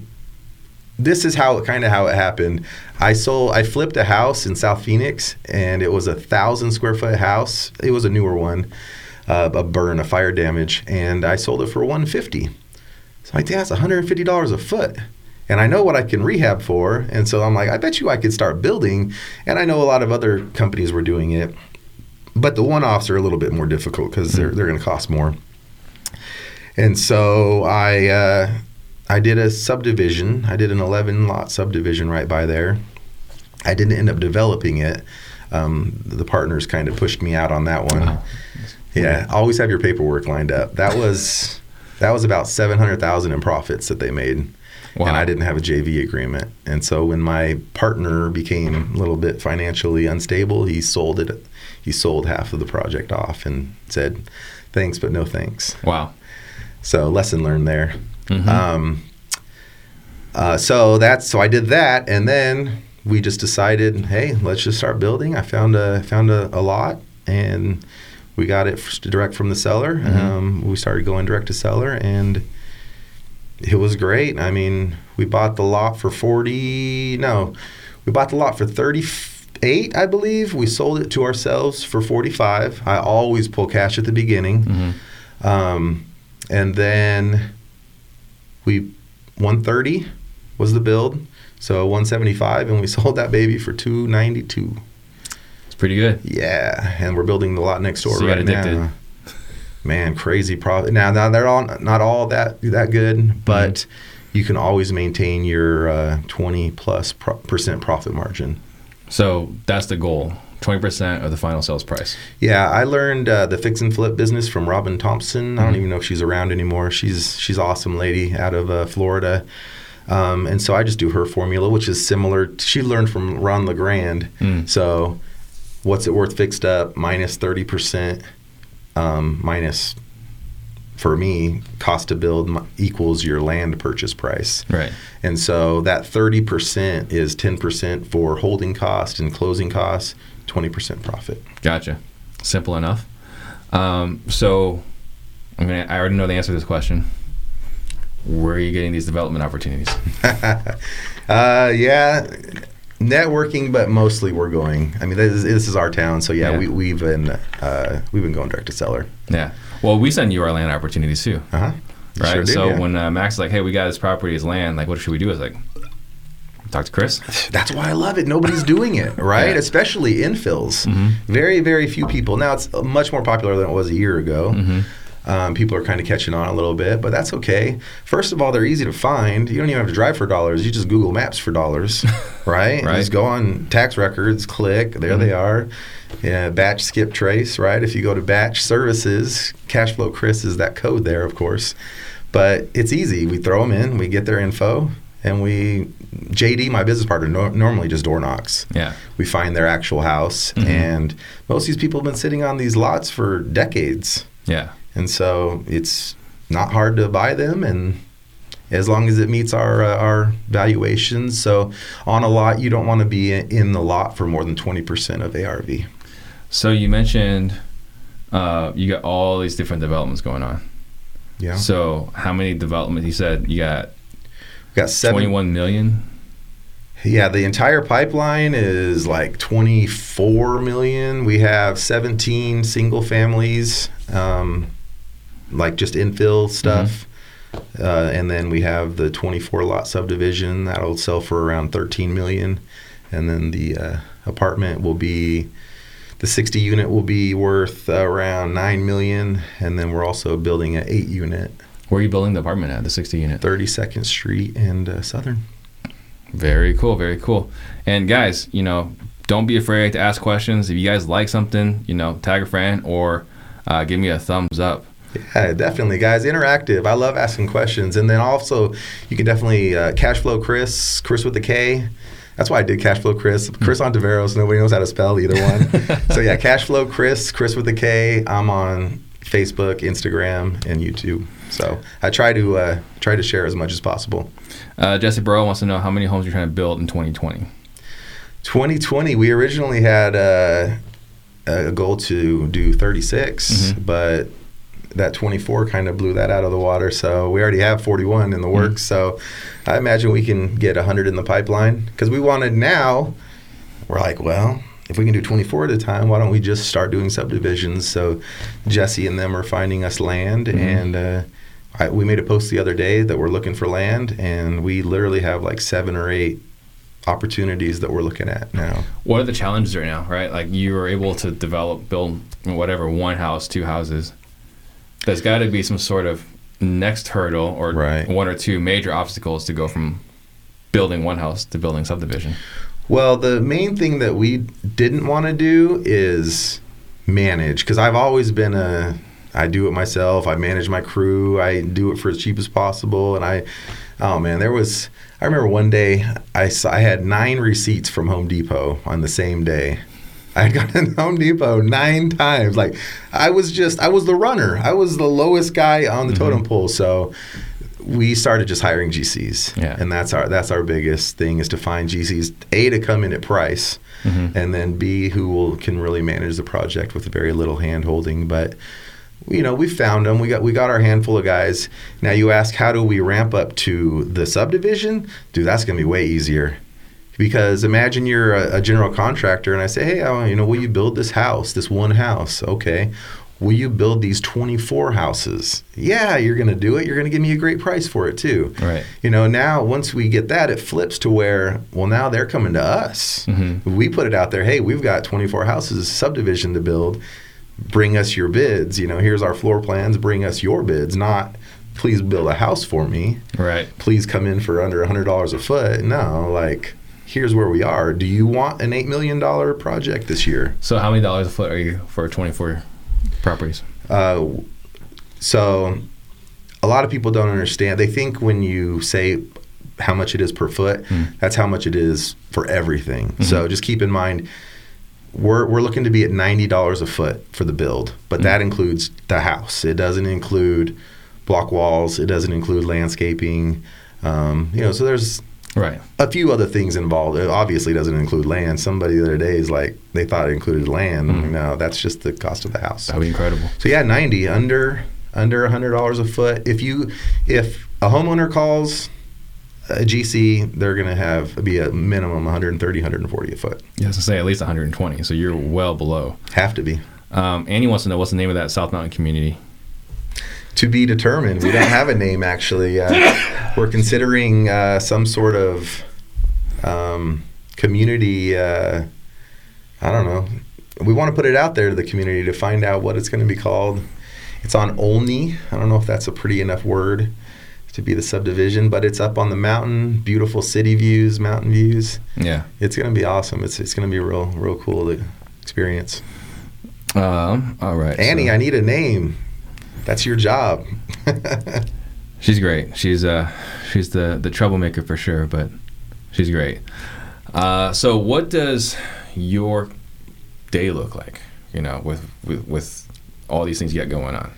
this is how kind of how it happened. I sold, I flipped a house in South Phoenix, and it was a thousand square foot house. It was a newer one, uh, a burn, a fire damage, and I sold it for one fifty. So I'm like, that's one hundred and fifty dollars a foot. And I know what I can rehab for, and so I'm like, I bet you I could start building. And I know a lot of other companies were doing it, but the one-offs are a little bit more difficult because they're they're going to cost more. And so I uh, I did a subdivision. I did an 11 lot subdivision right by there. I didn't end up developing it. Um, the partners kind of pushed me out on that one. Wow. Yeah, always have your paperwork lined up. That was that was about 700,000 in profits that they made. Wow. And I didn't have a JV agreement. And so when my partner became a little bit financially unstable, he sold it. He sold half of the project off and said, "Thanks, but no thanks." Wow. So lesson learned there. Mhm. Um, uh, so that's so I did that, and then we just decided, hey, let's just start building. I found a found a, a lot, and we got it f- direct from the seller. Mhm. Um, we started going direct to seller, and it was great. I mean, we bought the lot for forty. No, we bought the lot for thirty eight, I believe. We sold it to ourselves for forty five. I always pull cash at the beginning. Mhm. Um, and then we 130 was the build, so 175, and we sold that baby for 292. It's pretty good. Yeah, and we're building the lot next door So right addicted. now. Man, crazy profit. Now, now they're all not all that that good, but Mm-hmm. you can always maintain your uh, 20 plus pro- percent profit margin. So that's the goal. 20% of the final sales price. Yeah, I learned uh, the fix and flip business from Robyn Thompson. I don't Mhm. even know if she's around anymore. She's she's an awesome lady out of uh, Florida, um, and so I just do her formula, which is similar. She learned from Ron LeGrand. Mm. So, what's it worth fixed up minus minus thirty percent, um, minus for me cost to build equals your land purchase price. Right. And so that 30% is 10% for holding cost and closing costs, 20% profit. Gotcha. Simple enough. Um, so I'm gonna. I already know the answer to this question. Where are you getting these development opportunities? uh, yeah, networking, but mostly we're going. I mean, this is, this is our town, so yeah, Yeah. We, we've been uh, we've been going direct to seller. Yeah. Well, we send you our land opportunities too, Uh huh. right? so when uh, Max is like, "Hey, we got this property as land. Like, what should we do?" It's like, talk to Chris. that's why I love it. Nobody's doing it, right? Yeah. Especially infills. Mhm. Very, very few people. Now it's much more popular than it was a year ago. Mhm. Um, people are kind of catching on a little bit, but that's okay. First of all, they're easy to find. You don't even have to drive for dollars. You just Google Maps for dollars, right? Right. Just go on tax records, click, there they are. Yeah, batch, skip, trace, right? If you go to batch services, Cashflow Chris is that code there, of course. But it's easy. We throw them in, we get their info, and we, JD, my business partner, nor normally just door knocks Yeah. we find their actual house. Mhm. And most of these people have been sitting on these lots for decades. Yeah. And so it's not hard to buy them. And as long as it meets our, uh, our valuations. So on a lot, you don't want to be in the lot for more than 20% of ARV. So you mentioned uh, you got all these different developments going on. Yeah. So how many developments? You said you got We got seven. 21 million Yeah, the entire pipeline is like 24 million. We have 17 single families, um, like just infill stuff. Uh, and then we have the 24 lot subdivision that'll sell for around 13 million. And then the uh, apartment will be, the 60 unit will be worth around 9 million. And then we're also building an 8 unit, Where are you building the apartment at? The 60 unit. 32nd Street and uh, Southern. Very cool, very cool. And guys, you know, don't be afraid to ask questions. If you guys like something, you know, tag a friend or uh, give me a thumbs up. Yeah, definitely, guys. Interactive. I love asking questions, and then also you can definitely uh, Cashflow Chris, Chris with the K. That's why I did Cashflow Chris. Chris on Ontiveros. Nobody knows how to spell either one. so yeah, Cashflow Chris, Chris with the K. I'm on Facebook, Instagram, and YouTube. So I try to uh, try to share as much as possible. Uh, Jesse Burrow wants to know how many homes you're trying to build in 2020. 2020, we originally had uh, a goal to do 36, Mhm. but that 24 kind of blew that out of the water. So we already have 41 in the works. So I imagine we can get 100 in the pipeline because we wanted now. We're like, well, if we can do 24 at a time, why don't we just start doing subdivisions? So Jesse and them are finding us land, Mhm. and uh, I, we made a post the other day that we're looking for land, and we literally have like seven or eight opportunities that we're looking at now. What are the challenges right now, right? Like you were able to develop, build whatever, one house, two houses. There's got to be some sort of next hurdle or Right. one or two major obstacles to go from building one house to building subdivision. Well, the main thing that we didn't want to do is manage because I've always been a I do it myself. I manage my crew. I do it for as cheap as possible. And I, oh man, there was. I remember one day I saw, I had nine receipts from Home Depot on the same day. I had gone to Home Depot nine times. Like I was just I was the runner. I was the lowest guy on the totem pole. So we started just hiring GCs. Yeah. And that's our that's our biggest thing is to find GCs a to come in at price, Mhm. and then b who will can really manage the project with very little hand holding. But you know we found them. We got we got our handful of guys. Now you ask how do we ramp up to the subdivision? Dude, that's gonna be way easier. Because imagine you're a, a general contractor, and I say, hey, I, you know, will you build this house, this one house? Okay. Will you build these 24 houses? Yeah, you're going to do it. You're going to give me a great price for it too. Right. You know, now once we get that, it flips to where, well, now they're coming to us. Mhm. We put it out there, hey, we've got 24 houses, subdivision to build. Bring us your bids. You know, here's our floor plans. Bring us your bids, not please build a house for me. Right. Please come in for under a $100 a foot. No, like, here's where we are. Do you want an $8 million project this year? So how many dollars a foot are you for 24 properties? Uh, so a lot of people don't understand. They think when you say how much it is per foot, Mm. that's how much it is for everything. Mhm. So just keep in mind, we're, we're looking to be at ninety dollars a foot for the build, but Mm. that includes the house. It doesn't include block walls. It doesn't include landscaping. Um, you know, so there's Right. a few other things involved. It obviously doesn't include land. Somebody the other day is like they thought it included land. Mm. No, that's just the cost of the house. That would be incredible. So yeah, ninety under under hundred dollars a foot. If you if a homeowner calls a GC, they're gonna have be a minimum 130, 140 a foot. Yeah, I say at least 120. So you're well below. Have to be. Um, Annie wants to know what's the name of that South Mountain community. To be determined. We don't have a name actually. Uh, we're considering uh, some sort of um, community. Uh, I don't know. We want to put it out there to the community to find out what it's going to be called. It's on Olney. I don't know if that's a pretty enough word to be the subdivision, but it's up on the mountain. Beautiful city views, mountain views. Yeah. It's going to be awesome. It's it's going to be real real cool to experience. Um, all right. Annie, so- I need a name. That's your job. She's great. She's uh she's the the troublemaker for sure, but she's great. Uh, so what does your day look like? You know, with with with all these things you got going on.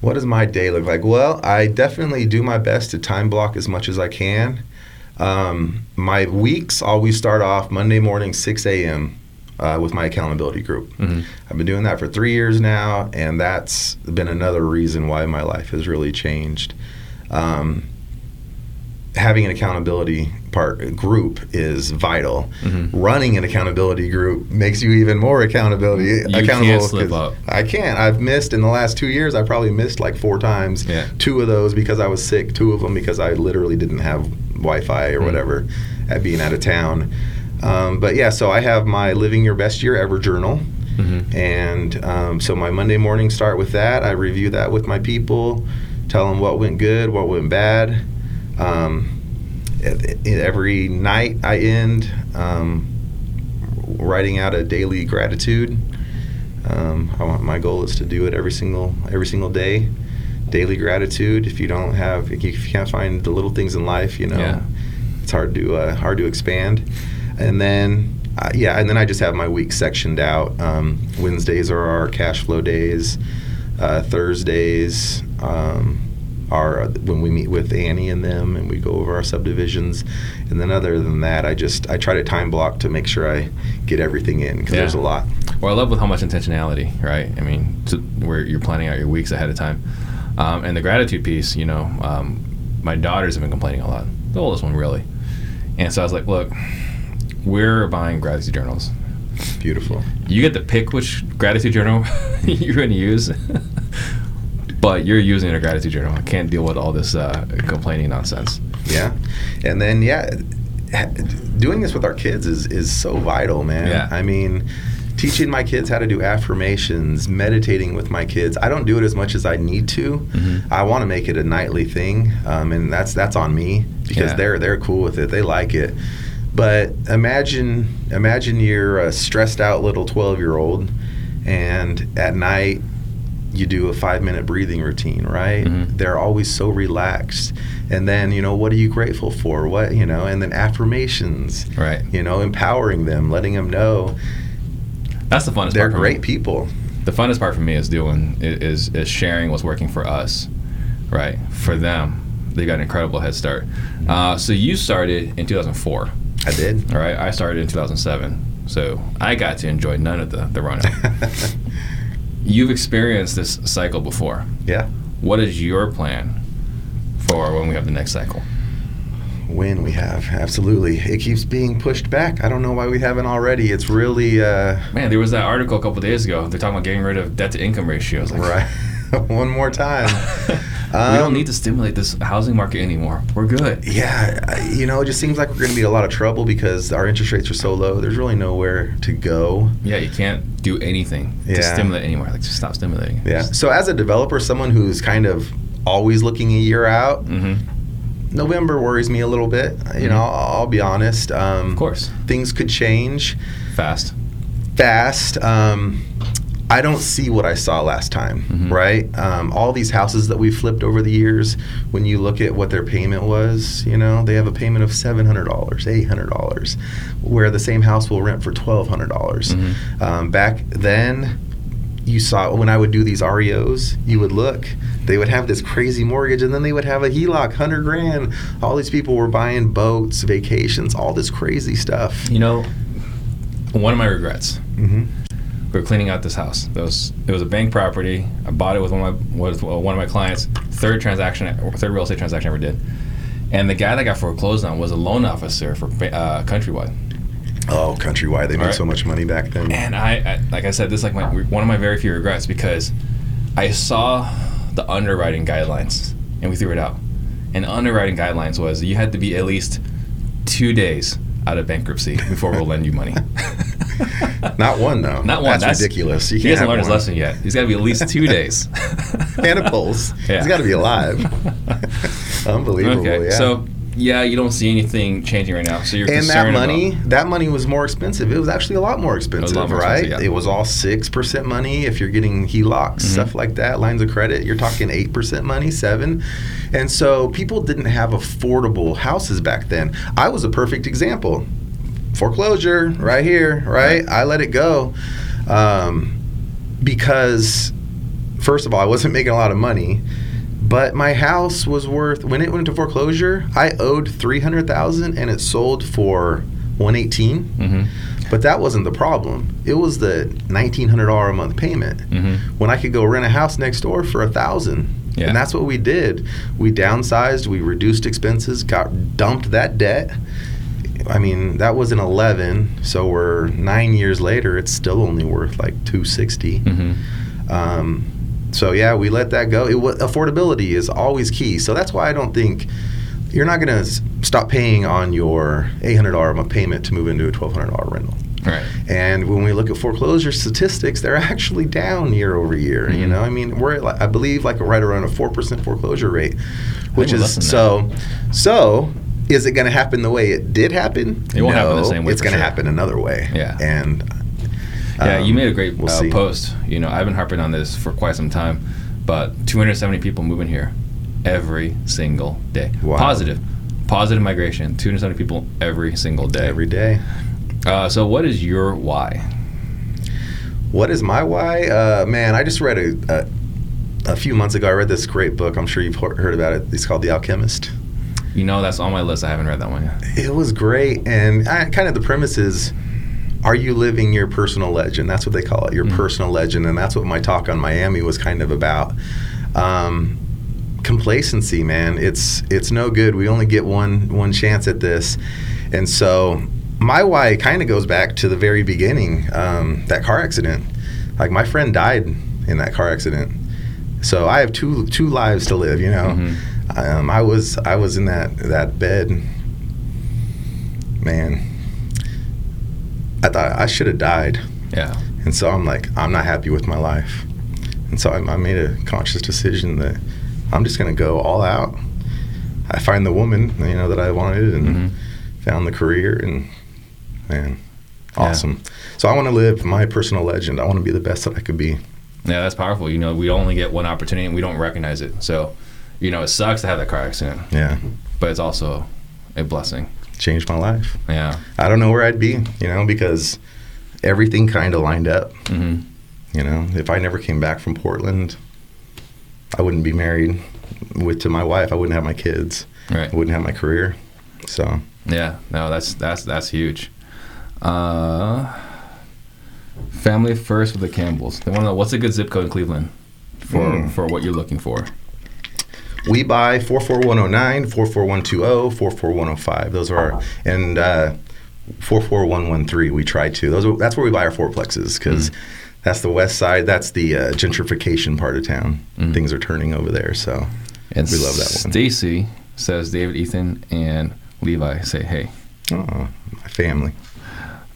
What does my day look like? Well, I definitely do my best to time block as much as I can. Um, my weeks always start off Monday morning, 6 a.m. Uh, with my accountability group. Mhm. I've been doing that for three years now, and that's been another reason why my life has really changed. Um, having an accountability part group is vital. Mhm. Running an accountability group makes you even more accountability You accountable. can't slip 'cause up. I can't. I've missed in the last two years. I probably missed like four times. Yeah. Two of those because I was sick. Two of them because I literally didn't have Wi-Fi or Mm. whatever at being out of town. Um, but yeah, so I have my living your best year ever journal. Mhm. And um, so my Monday morning start with that. I review that with my people, tell them what went good, what went bad. Um, every night I end um, writing out a daily gratitude. Um, I want my goal is to do it every single every single day. Daily gratitude. If you don't have, if you can't find the little things in life, you know, Yeah. it's hard to uh, hard to expand. And then uh, yeah, and then I just have my week sectioned out. Um, Wednesdays are our cash flow days. Uh, Thursdays um, are when we meet with Annie and them, and we go over our subdivisions. And then other than that, I just I try to time block to make sure I get everything in because Yeah. there's a lot. Well, I love with how much intentionality, right? I mean, to, where you're planning out your weeks ahead of time, um, and the gratitude piece. You know, um, my daughters have been complaining a lot. The oldest one, really. And so I was like, look, we're buying gratitude journals. Beautiful. You get to pick which gratitude journal you're going to use, but you're using a gratitude journal. I can't deal with all this uh, complaining nonsense. Yeah, and then yeah, doing this with our kids is is so vital, man. Yeah. I mean, teaching my kids how to do affirmations, meditating with my kids. I don't do it as much as I need to. Mhm. I want to make it a nightly thing, um, and that's that's on me because Yeah. they're they're cool with it. They like it. But imagine imagine you're a stressed out little twelve year old, and at night you do a five minute breathing routine, right? Mhm. They're always so relaxed. And then, you know, what are you grateful for? What, you know, and then affirmations, Right. you know, empowering them, letting them know That's the funnest they're part. me. great people. the funnest part for me is doing is is sharing what's working for us, right? For them, they got an incredible head start. Uh, so you started in 2004, I did. all right? I started in 2007, so I got to enjoy none of the the run. You've experienced this cycle before. yeah. What is your plan for when we have the next cycle? When we have, absolutely. It keeps being pushed back. I don't know why we haven't already. It's really, uh, Man, there was that article a couple days ago. They're talking about getting rid of debt to income ratios. Like, right. One more time. we don't Um, need to stimulate this housing market anymore. We're good. Yeah, you know, it just seems like we're going to be in a lot of trouble because our interest rates are so low. There's really nowhere to go. Yeah, you can't do anything to Yeah. stimulate anymore. Like, just stop stimulating. Yeah. So as a developer, someone who's kind of always looking a year out, hmm November worries me a little bit. You know, I'll, I'll be honest. Um, Of course. things could change Fast. fast. Um, I don't see what I saw last time, Mhm. right? Um, all these houses that we've flipped over the years, when you look at what their payment was, you know, they have a payment of seven hundred dollars, eight hundred dollars, where the same house will rent for twelve hundred dollars. Mhm. Um, back then, you saw when I would do these REOs, you would look. They would have this crazy mortgage, and then they would have a HELOC, hundred grand. All these people were buying boats, vacations, all this crazy stuff. You know, one of my regrets. hmm We were cleaning out this house. It was it was a bank property. I bought it with one of my with one of my clients. Third transaction, third real estate transaction I ever did. And the guy that got foreclosed on was a loan officer for uh, Countrywide. Oh, countrywide, they made Right. so much money back then. And I, I, like I said, this is like my one of my very few regrets because I saw the underwriting guidelines and we threw it out. And underwriting guidelines was you had to be at least two days out of bankruptcy before we'll lend you money. Not one though. Not one. That's, ridiculous. You he hasn't learned his lesson yet. He's got to be at least two days. and a pulse. Yeah. He's got to be alive. Unbelievable. okay, yeah. so yeah, you don't see anything changing right now. So you're and that money, about- that money was more expensive. It was actually a lot more expensive, lot more right? expensive, yeah. It was all six percent money. If you're getting HELOCs, Mhm. stuff like that, lines of credit, you're talking eight percent money, seven. And so people didn't have affordable houses back then. I was a perfect example. Foreclosure, right here, right? I let it go um, because, first of all, I wasn't making a lot of money. But my house was worth when it went into foreclosure. I owed three hundred thousand, and it sold for one eighteen. Mhm, But that wasn't the problem. It was the nineteen hundred dollar a month payment mhm. when I could go rent a house next door for a thousand. Yeah. And that's what we did. We downsized, we reduced expenses, got dumped that debt. I mean, that was in 11, so we're 9 years later, it's still only worth like 260. Mm-hmm. Um, so yeah, we let that go. It, affordability is always key. So that's why I don't think you're not going to stop paying on your $800 a month payment to move into a $1,200 rental. Right. And when we look at foreclosure statistics, they're actually down year over year. You Mhm. know, I mean, we're at, I believe like right around a four percent foreclosure rate, which is so. than so. Is it going to happen the way it did happen? It won't happen the No, same way It's going to sure. happen another way. Yeah. And Yeah, you um, made a great we'll uh, post. You know, I've been harping on this for quite some time, but 270 people moving here every single day. Wow. Positive, positive migration. 270 people every single day. every day. Uh, so, what is your why? What is my why? Uh, man, I just read a, a a few months ago. I read this great book. I'm sure you've heard about it. It's called The Alchemist. You know, that's on my list. I haven't read that one yet. It was great, and I, kind of the premise is: Are you living your personal legend? That's what they call it, your Mm. personal legend, and that's what my talk on Miami was kind of about. Um, complacency, man. It's it's no good. We only get one one chance at this, and so my why kind of goes back to the very beginning. Um, that car accident, like my friend died in that car accident, so I have two two lives to live. You know, Mhm. Um, I was I was in that that bed, man. I thought I should have died. Yeah. And so I'm like, I'm not happy with my life. And so I, I made a conscious decision that I'm just going to go all out. I find the woman, you know, that I wanted and Mhm. found the career and man, Yeah. awesome. So I want to live my personal legend. I want to be the best that I could be. Yeah, that's powerful. You know, we only get one opportunity and we don't recognize it. So, you know, it sucks to have that car accident, Yeah. but it's also a blessing. Changed my life. Yeah. I don't know where I'd be, you know, because everything kind of lined up. hmm You know, if I never came back from Portland, I wouldn't be married with to my wife. I wouldn't have my kids. Right. I wouldn't have my career. So Yeah, no, that's that's that's huge. Uh, family first with the Campbells. They want to know what's a good zip code in Cleveland for Mm. for what you're looking for. We buy 44109, 44120, 44105. Those are our and uh, 44113. We try to. Those are, that's where we buy our fourplexes because Mm. that's the west side. That's the uh, gentrification part of town. Mm. Things are turning over there. So And We love that one. Stacy says David, Ethan, and Levi say hey. oh, my family.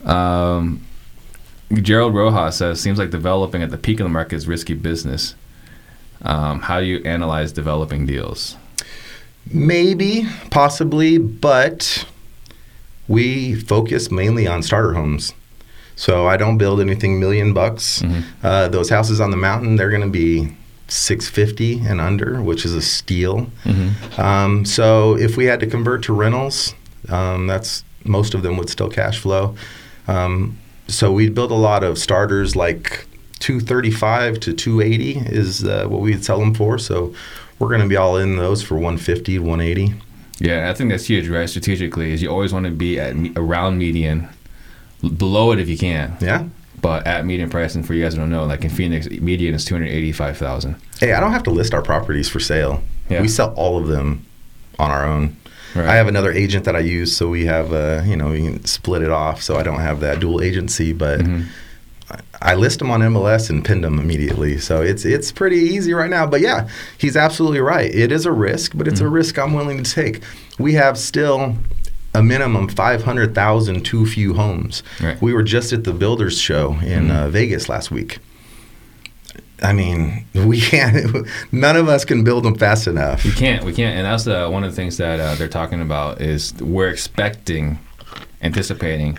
Um, Gerald Rojas says seems like developing at the peak of the market is risky business. Um, how do you analyze developing deals? Maybe, possibly, but we focus mainly on starter homes. So I don't build anything million bucks. Mhm. Uh, those houses on the mountain, they're going to be 650 and under, which is a steal. Mm-hmm. Um, so if we had to convert to rentals, um, that's most of them would still cash flow. Um, so we build a lot of starters like 235 to 280 is uh, what we'd sell them for. So we're going to be all in those for 150 180. Yeah, I think that's huge, right? Strategically, is you always want to be at around median, below it if you can, Yeah. but at median price. And for you guys who don't know, like in Phoenix, median is two hundred eighty-five thousand. Hey, I don't have to list our properties for sale. Yeah. We sell all of them on our own. Right. I have another agent that I use, so we have, uh, you know, we can split it off. So I don't have that dual agency, but Mhm. I list them on MLS and pin them immediately. So it's it's pretty easy right now. But yeah, he's absolutely right. It is a risk, but it's a Mhm. risk I'm willing to take. We have still a minimum 500,000 too few homes. Right. We were just at the Builders Show in Mhm. uh, Vegas last week. I mean, we can't. None of us can build them fast enough. We can't, we can't, and that's uh, one of the things that uh, they're talking about is we're expecting, anticipating,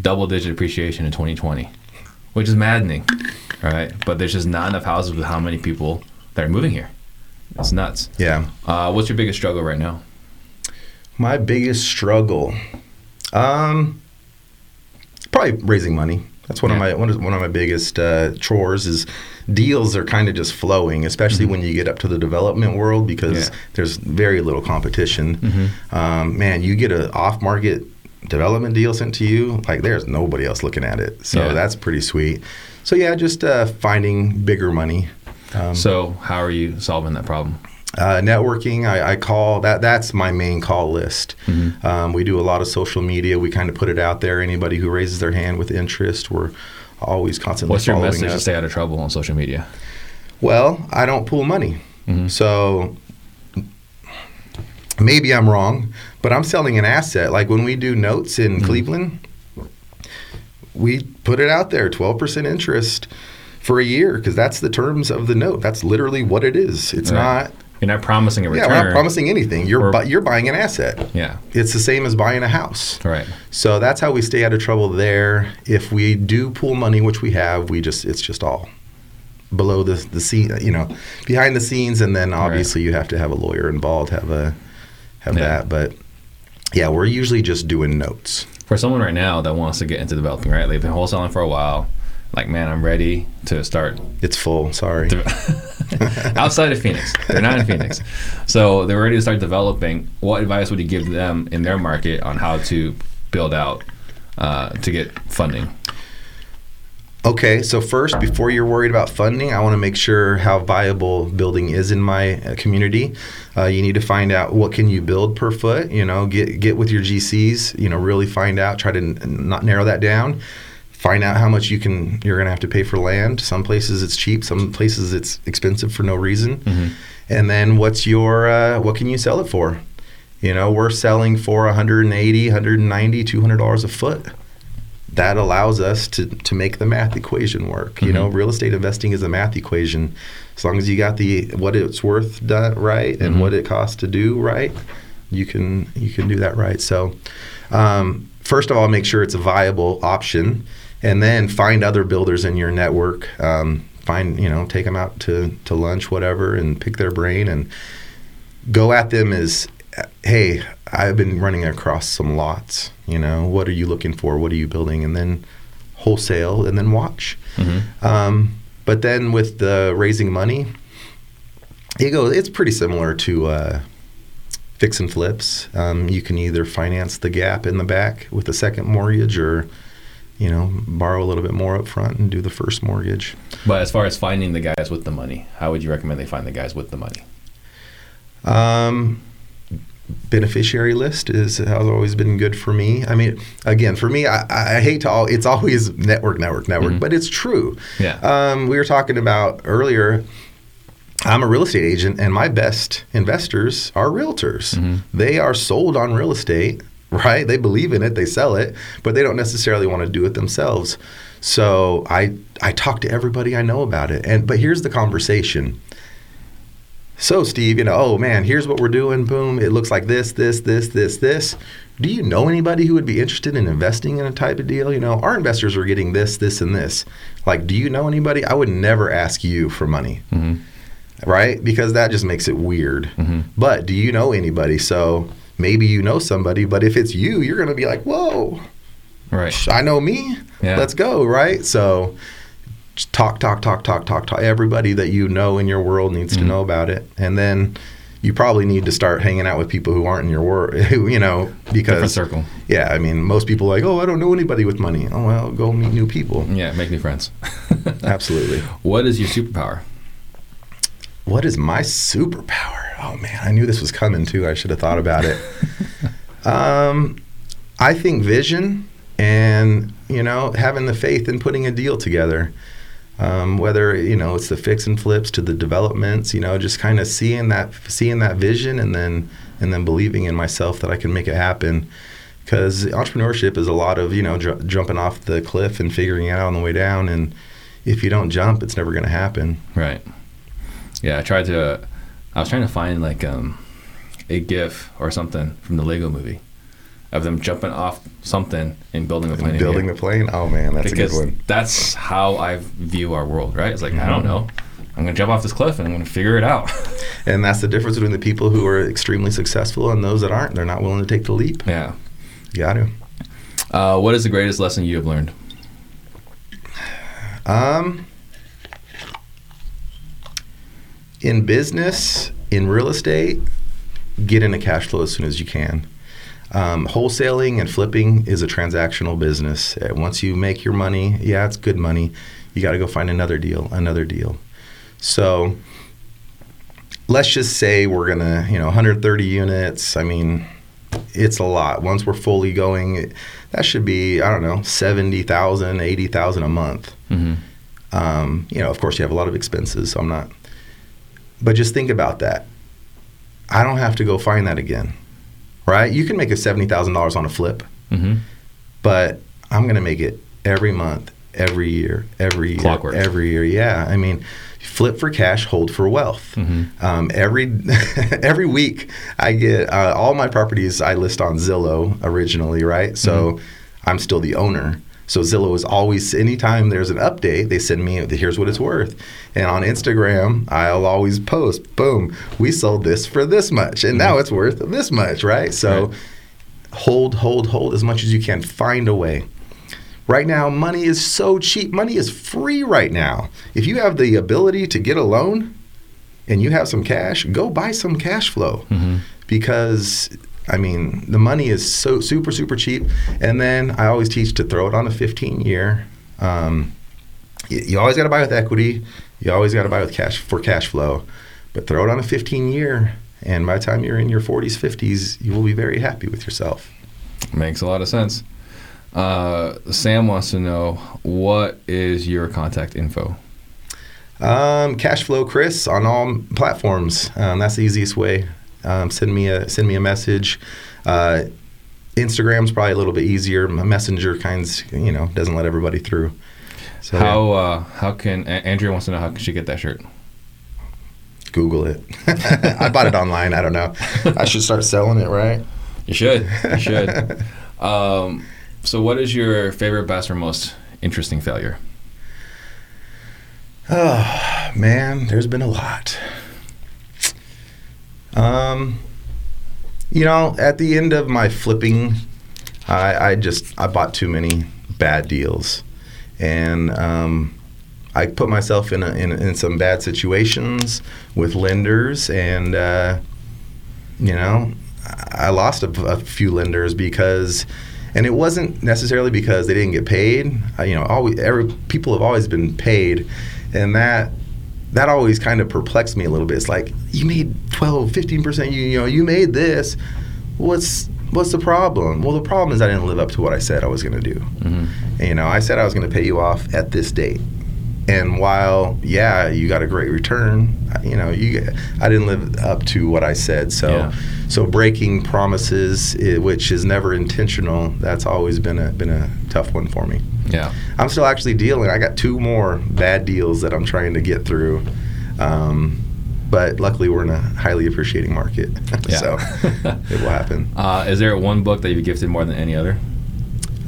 double-digit appreciation in 2020, which is maddening, right? But there's just not enough houses with how many people that are moving here. It's nuts. Yeah. Uh, what's your biggest struggle right now? My biggest struggle, um, probably raising money. That's one Yeah. of my one of, one of my biggest uh, chores. Is deals are kind of just flowing, especially Mhm. when you get up to the development world because Yeah. there's very little competition. Mhm. Um, man, you get an off market development deal sent to you, like there's nobody else looking at it. So Yeah. that's pretty sweet. So yeah, just uh, finding bigger money. Um, So how are you solving that problem? Uh, networking, I, I call that. That's my main call list. Mm-hmm. Um, we do a lot of social media. We kind of put it out there. Anybody who raises their hand with interest, we're always constantly. What's your following message up. to stay out of trouble on social media? Well, I don't pool money, Mhm. so maybe I'm wrong, but I'm selling an asset. Like when we do notes in Mm-hmm. Cleveland, we put it out there, 12% interest for a year, because that's the terms of the note. That's literally what it is. It's Right. not. You're not promising a return. Yeah, we're not promising anything. You're Or- bu- you're buying an asset. Yeah. It's the same as buying a house. Right. So that's how we stay out of trouble there. If we do pool money, which we have, we just it's just all below the the scene, you know, behind the scenes, and then obviously you have to have a lawyer involved, have a have Yeah. that. But yeah, we're usually just doing notes. For someone right now that wants to get into developing, right? They've been wholesaling for a while. Like, man, I'm ready to start It's full. Sorry. outside of Phoenix. They're not in Phoenix. So they're ready to start developing. What advice would you give them in their market on how to build out uh, to get funding? Okay, so first, before you're worried about funding, I want to make sure how viable building is in my uh, community. Uh, you need to find out what can you build per foot. You know, get get with your GCs. You know, really find out. Try to n- not narrow that down. Find out how much you can. You're going to have to pay for land. Some places it's cheap. Some places it's expensive for no reason. And then what's your uh, what can you sell it for? You know, we're selling for 180, 190, 200 dollars a foot that allows us to to make the math equation work. You know, real estate investing is a math equation. As long as you got the what it's worth done right and Mhm. what it costs to do right, you can you can do that right. So, um, first of all, make sure it's a viable option, and then find other builders in your network. Um, find you know take them out to to lunch, whatever, and pick their brain and go at them as hey i've been running across some lots you know what are you looking for? What are you building? And then wholesale and then watch. Mm-hmm. um, but then with the raising money it goes it's pretty similar to uh, fix and flips. Um, you can either finance the gap in the back with a second mortgage or you know borrow a little bit more up front and do the first mortgage. But as far as finding the guys with the money, how would you recommend they find the guys with the money? Um, beneficiary list is has always been good for me. I mean, again, for me, I, I hate to all. It's always network, network, network, Mhm. but it's true. Yeah. Um, we were talking about earlier. I'm a real estate agent, and my best investors are realtors. Mhm. They are sold on real estate, right? They believe in it, they sell it, but they don't necessarily want to do it themselves. So I I talk to everybody I know about it, and but here's the conversation. So Steve, you know, oh man, here's what we're doing. Boom, it looks like this, this, this, this, this. Do you know anybody who would be interested in investing in a type of deal? You know, our investors are getting this, this, and this. Like, do you know anybody? I would never ask you for money Mm-hmm. right? Because that just makes it weird. Mhm. But do you know anybody? So maybe you know somebody, but if it's you, you're going to be like, whoa, Right. I know me. Yeah. Let's go, right? So just talk, talk, talk, talk, talk, talk. Everybody that you know in your world needs to Mhm. know about it. And then you probably need to start hanging out with people who aren't in your world, you know, Different because, circle. yeah, I mean, most people are like, oh, I don't know anybody with money. Oh, well, go meet new people. Yeah, make new friends. Absolutely. What is your superpower? What is my superpower? Oh man, I knew this was coming too. I should have thought about it. um, I think vision and you know having the faith in putting a deal together. Um, whether you know it's the fix and flips to the developments, you know, just kind of seeing that seeing that vision and then and then believing in myself that I can make it happen. Because entrepreneurship is a lot of you know ju- jumping off the cliff and figuring it out on the way down, and if you don't jump, it's never going to happen. Right. Yeah, I tried to. I was trying to find like um, a GIF or something from the Lego Movie of them jumping off something and building a plane. Building the plane. Oh man, that's because a good one. that's how I view our world. Right? It's like I don't Mhm. know. I'm gonna jump off this cliff and I'm gonna figure it out. And that's the difference between the people who are extremely successful and those that aren't. They're not willing to take the leap. yeah. You got to. Uh, what is the greatest lesson you have learned? Um, in business, in real estate, get into cash flow as soon as you can. Um, wholesaling and flipping is a transactional business. Uh, Once you make your money, yeah, it's good money. You got to go find another deal, another deal. So let's just say we're gonna, you know, 130 units. I mean, it's a lot. Once we're fully going, that should be I don't know 70,000, 80,000 a month. Mm-hmm. Um, you know, of course, you have a lot of expenses, so I'm not. But just think about that. I don't have to go find that again, right? You can make a seventy thousand dollars on a flip, Mm-hmm. but I'm going to make it every month, every year, every year, Clockwork. every year. Yeah, I mean, flip for cash, hold for wealth. Mm-hmm. Um, every every week, I get uh, all my properties. I list on Zillow originally, right? So I'm still the owner. So Zillow is always anytime there's an update, they send me here's what it's worth. And on Instagram, I'll always post, boom, we sold this for this much, and now it's worth this much, right? So Right. hold, hold, hold as much as you can. Find a way. Right now, money is so cheap. Money is free right now. If you have the ability to get a loan and you have some cash, go buy some cash flow Mm-hmm. because I mean the money is so super super cheap. And then I always teach to throw it on a 15 year. Um, you, you always got to buy with equity. You always got to buy with cash for cash flow, but throw it on a 15 year. And by the time you're in your 40s, 50s, you will be very happy with yourself. Makes a lot of sense. Uh, Sam wants to know what is your contact info? Um, Cashflow Chris on all platforms. Um, that's the easiest way. Um, send me a send me a message. Uh, Instagram's probably a little bit easier. My messenger kinds, you know, doesn't let everybody through. So how uh, how can Andrea wants to know how can she get that shirt? Google it. I bought it online. I don't know. I should start selling it, right? You should. You should. um, so, what is your favorite, best, or most interesting failure? Oh man, there's been a lot. Um, you know, at the end of my flipping, I, I just I bought too many bad deals, and um, I put myself in, a, in in some bad situations with lenders, and uh, you know, I lost a, a few lenders because. And it wasn't necessarily because they didn't get paid. I, you know, always every people have always been paid, and that that always kind of perplexed me a little bit. It's like you made 12, 15 percent. You you know you made this. What's what's the problem? Well, the problem is I didn't live up to what I said I was going to do. Mm-hmm. And, you know, I said I was going to pay you off at this date. And while yeah, you got a great return, you know, you I didn't live up to what I said. So Yeah. so breaking promises, which is never intentional, that's always been a been a tough one for me. Yeah. I'm still actually dealing. I got two more bad deals that I'm trying to get through. Um, but luckily, we're in a highly appreciating market, so it will happen. Uh, is there one book that you've gifted more than any other?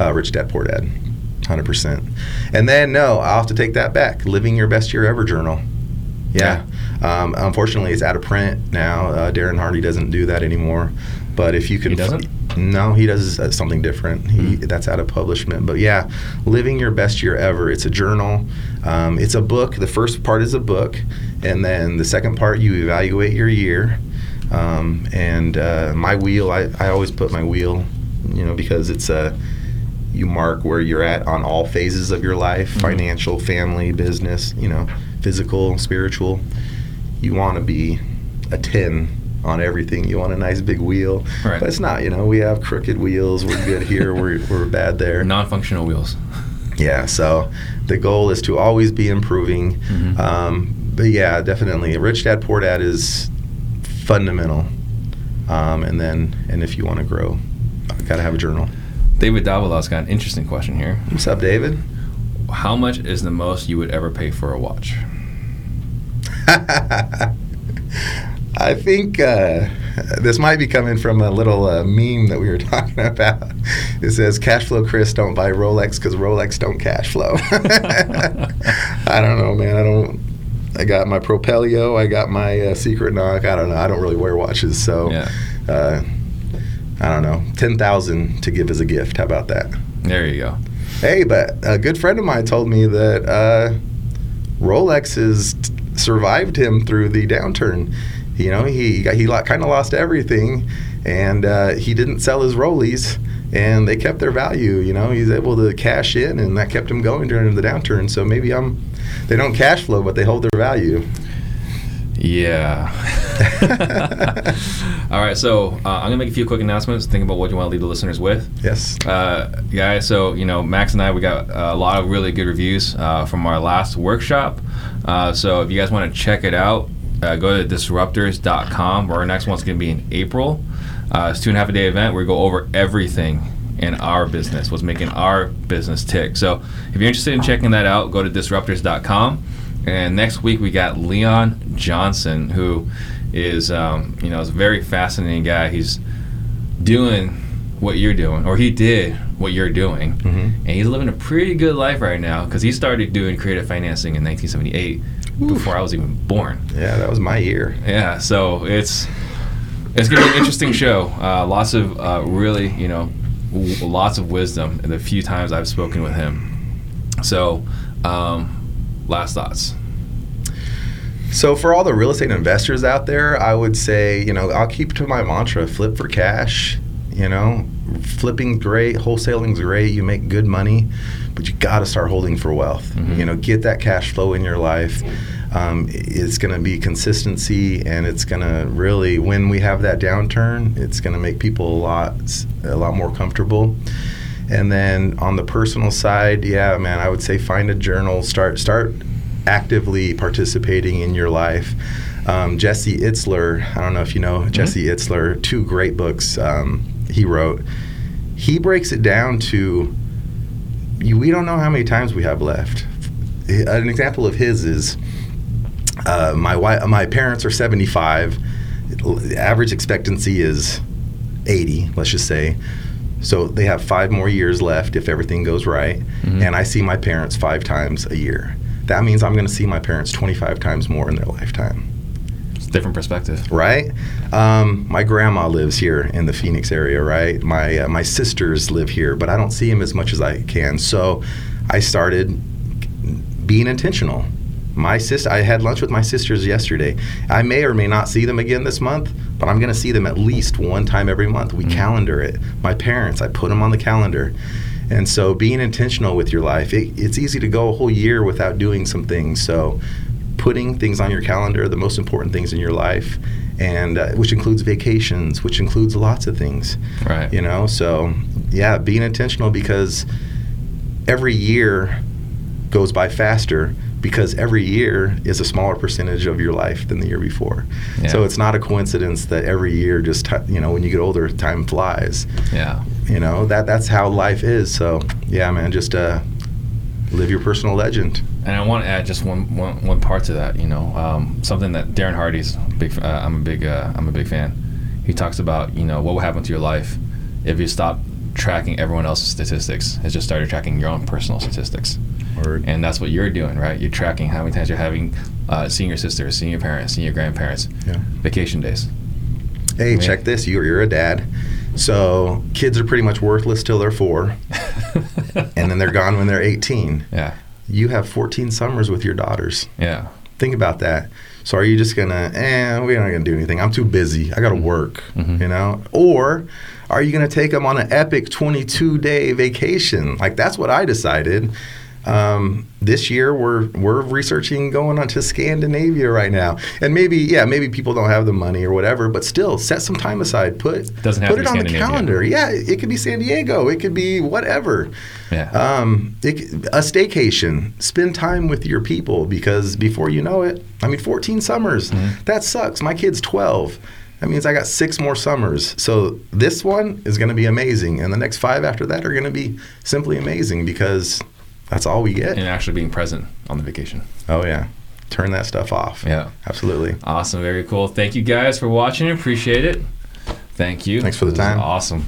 Uh, Rich Dad Poor Dad, hundred percent. And then no, I'll have to take that back. Living Your Best Year Ever journal. Yeah. Um, unfortunately, it's out of print now. Uh, Darren Hardy doesn't do that anymore. But if you can, He doesn't? no, he does uh, something different. He, Hmm. That's out of publishment. But yeah, living your best year ever. It's a journal. Um, it's a book. The first part is a book, and then the second part you evaluate your year. Um, and uh, my wheel, I, I always put my wheel, you know, because it's a you mark where you're at on all phases of your life Mhm. financial family business you know physical spiritual. You want to be a 10 on everything. You want a nice big wheel. Right. but it's not you know we have crooked wheels. We're good here. We're, we're bad there. Non-functional wheels. yeah so the goal is to always be improving. Mhm. um, but yeah definitely. Rich dad poor dad is fundamental. Um, and then and if you want to grow gotta have a journal David Davila's got an interesting question here. what's up david How much is the most you would ever pay for a watch? I think uh, this might be coming from a little uh, meme that we were talking about. It says, "Cash flow, Chris, don't buy Rolex because Rolex don't cash flow." I don't know, man. I don't. I got my Propelio. I got my uh, Secret Knock. I don't know. I don't really wear watches, so Yeah. I don't know. Ten thousand to give as a gift. How about that? There you go. Hey, but a good friend of mine told me that uh, Rolex has survived him through the downturn. You know, he got, he kind of lost everything, and uh, he didn't sell his Rollies, and they kept their value. You know, he's able to cash in, and that kept him going during the downturn. So maybe I'm. They don't cash flow, but they hold their value. Yeah. All right, so uh, I'm gonna make a few quick announcements. Think about what you want to leave the listeners with. Yes. Uh, guys, so you know, Max and I, we got a lot of really good reviews uh, from our last workshop. Uh, so if you guys want to check it out, uh, go to disruptors.com. Where Our next one's going to be in April. Uh, it's two and a half a day event where we go over everything in our business, what's making our business tick. So if you're interested in checking that out, go to disruptors.com. And next week we got Leon Johnson, who is um, you know is a very fascinating guy. He's doing what you're doing, or he did what you're doing, Mhm. and he's living a pretty good life right now because he started doing creative financing in 1978 before I was even born. Yeah, that was my year. Yeah, so it's it's gonna be an interesting show. Uh, lots of uh, really, you know, w- lots of wisdom in the few times I've spoken with him. So, um, last thoughts. So for all the real estate investors out there, I would say, you know, I'll keep to my mantra: flip for cash. You know, flipping's great, wholesaling's great. You make good money, but you got to start holding for wealth. Mhm. You know, get that cash flow in your life. Um, it's going to be consistency, and it's going to really, when we have that downturn, it's going to make people a lot, a lot more comfortable. And then on the personal side, yeah, man, I would say find a journal, start start actively participating in your life. Um, Jesse Itzler, I don't know if you know Jesse Itzler, two great books um, he wrote. He breaks it down to you, we don't know how many times we have left. An example of his is uh, my wife, my parents are 75. The average expectancy is 80, let's just say. So they have five more years left if everything goes right. Mhm. And I see my parents five times a year. That means I'm going to see my parents 25 times more in their lifetime, It's a different perspective. right? Um, my grandma lives here in the Phoenix area, right? My uh, my sisters live here, but I don't see them as much as I can. So I started being intentional. My sister, I had lunch with my sisters yesterday. I may or may not see them again this month, but I'm going to see them at least one time every month. We Mhm. calendar it. My parents, I put them on the calendar. And so being intentional with your life, it, it's easy to go a whole year without doing some things. So putting things on your calendar, the most important things in your life, and uh, which includes vacations, which includes lots of things Right. you know so yeah being intentional because every year goes by faster because every year is a smaller percentage of your life than the year before Yeah. so it's not a coincidence that every year just ti- you know when you get older time flies Yeah. you know that that's how life is so yeah man just uh live your personal legend And I want to add just one, one, one part to that. You know, um, something that Darren Hardy's big. Uh, I'm a big. Uh, I'm a big fan. He talks about you know what will happen to your life if you stop tracking everyone else's statistics and just started tracking your own personal statistics. Or And that's what you're doing, right? You're tracking how many times you're having uh, seeing your sisters, seeing your parents, seeing your grandparents, yeah vacation days. hey Yeah. check this you're, you're a dad so kids are pretty much worthless till they're four and then they're gone when they're 18 yeah, you have 14 summers with your daughters. yeah, Think about that. So are you just gonna, eh, we're not gonna do anything. I'm too busy. I gotta work, Mhm. you know? Or are you gonna take them on an epic 22 day vacation? Like that's what I decided. Um, this year we're we're researching going on to Scandinavia right now, and maybe yeah maybe people don't have the money or whatever, but still set some time aside. Put Doesn't put it on the calendar. Yeah, it could be San Diego. It could be whatever yeah. um, it, a staycation. Spend time with your people because before you know it, I mean, 14 summers. Mhm. That sucks. My kid's 12. That means I got six more summers. So this one is going to be amazing, and the next five after that are going to be simply amazing because that's all we get. and actually being present on the vacation. Oh yeah, turn that stuff off. Yeah. absolutely. Awesome. Very cool. Thank you guys for watching. Appreciate it. Thank you. Thanks for the time. Awesome.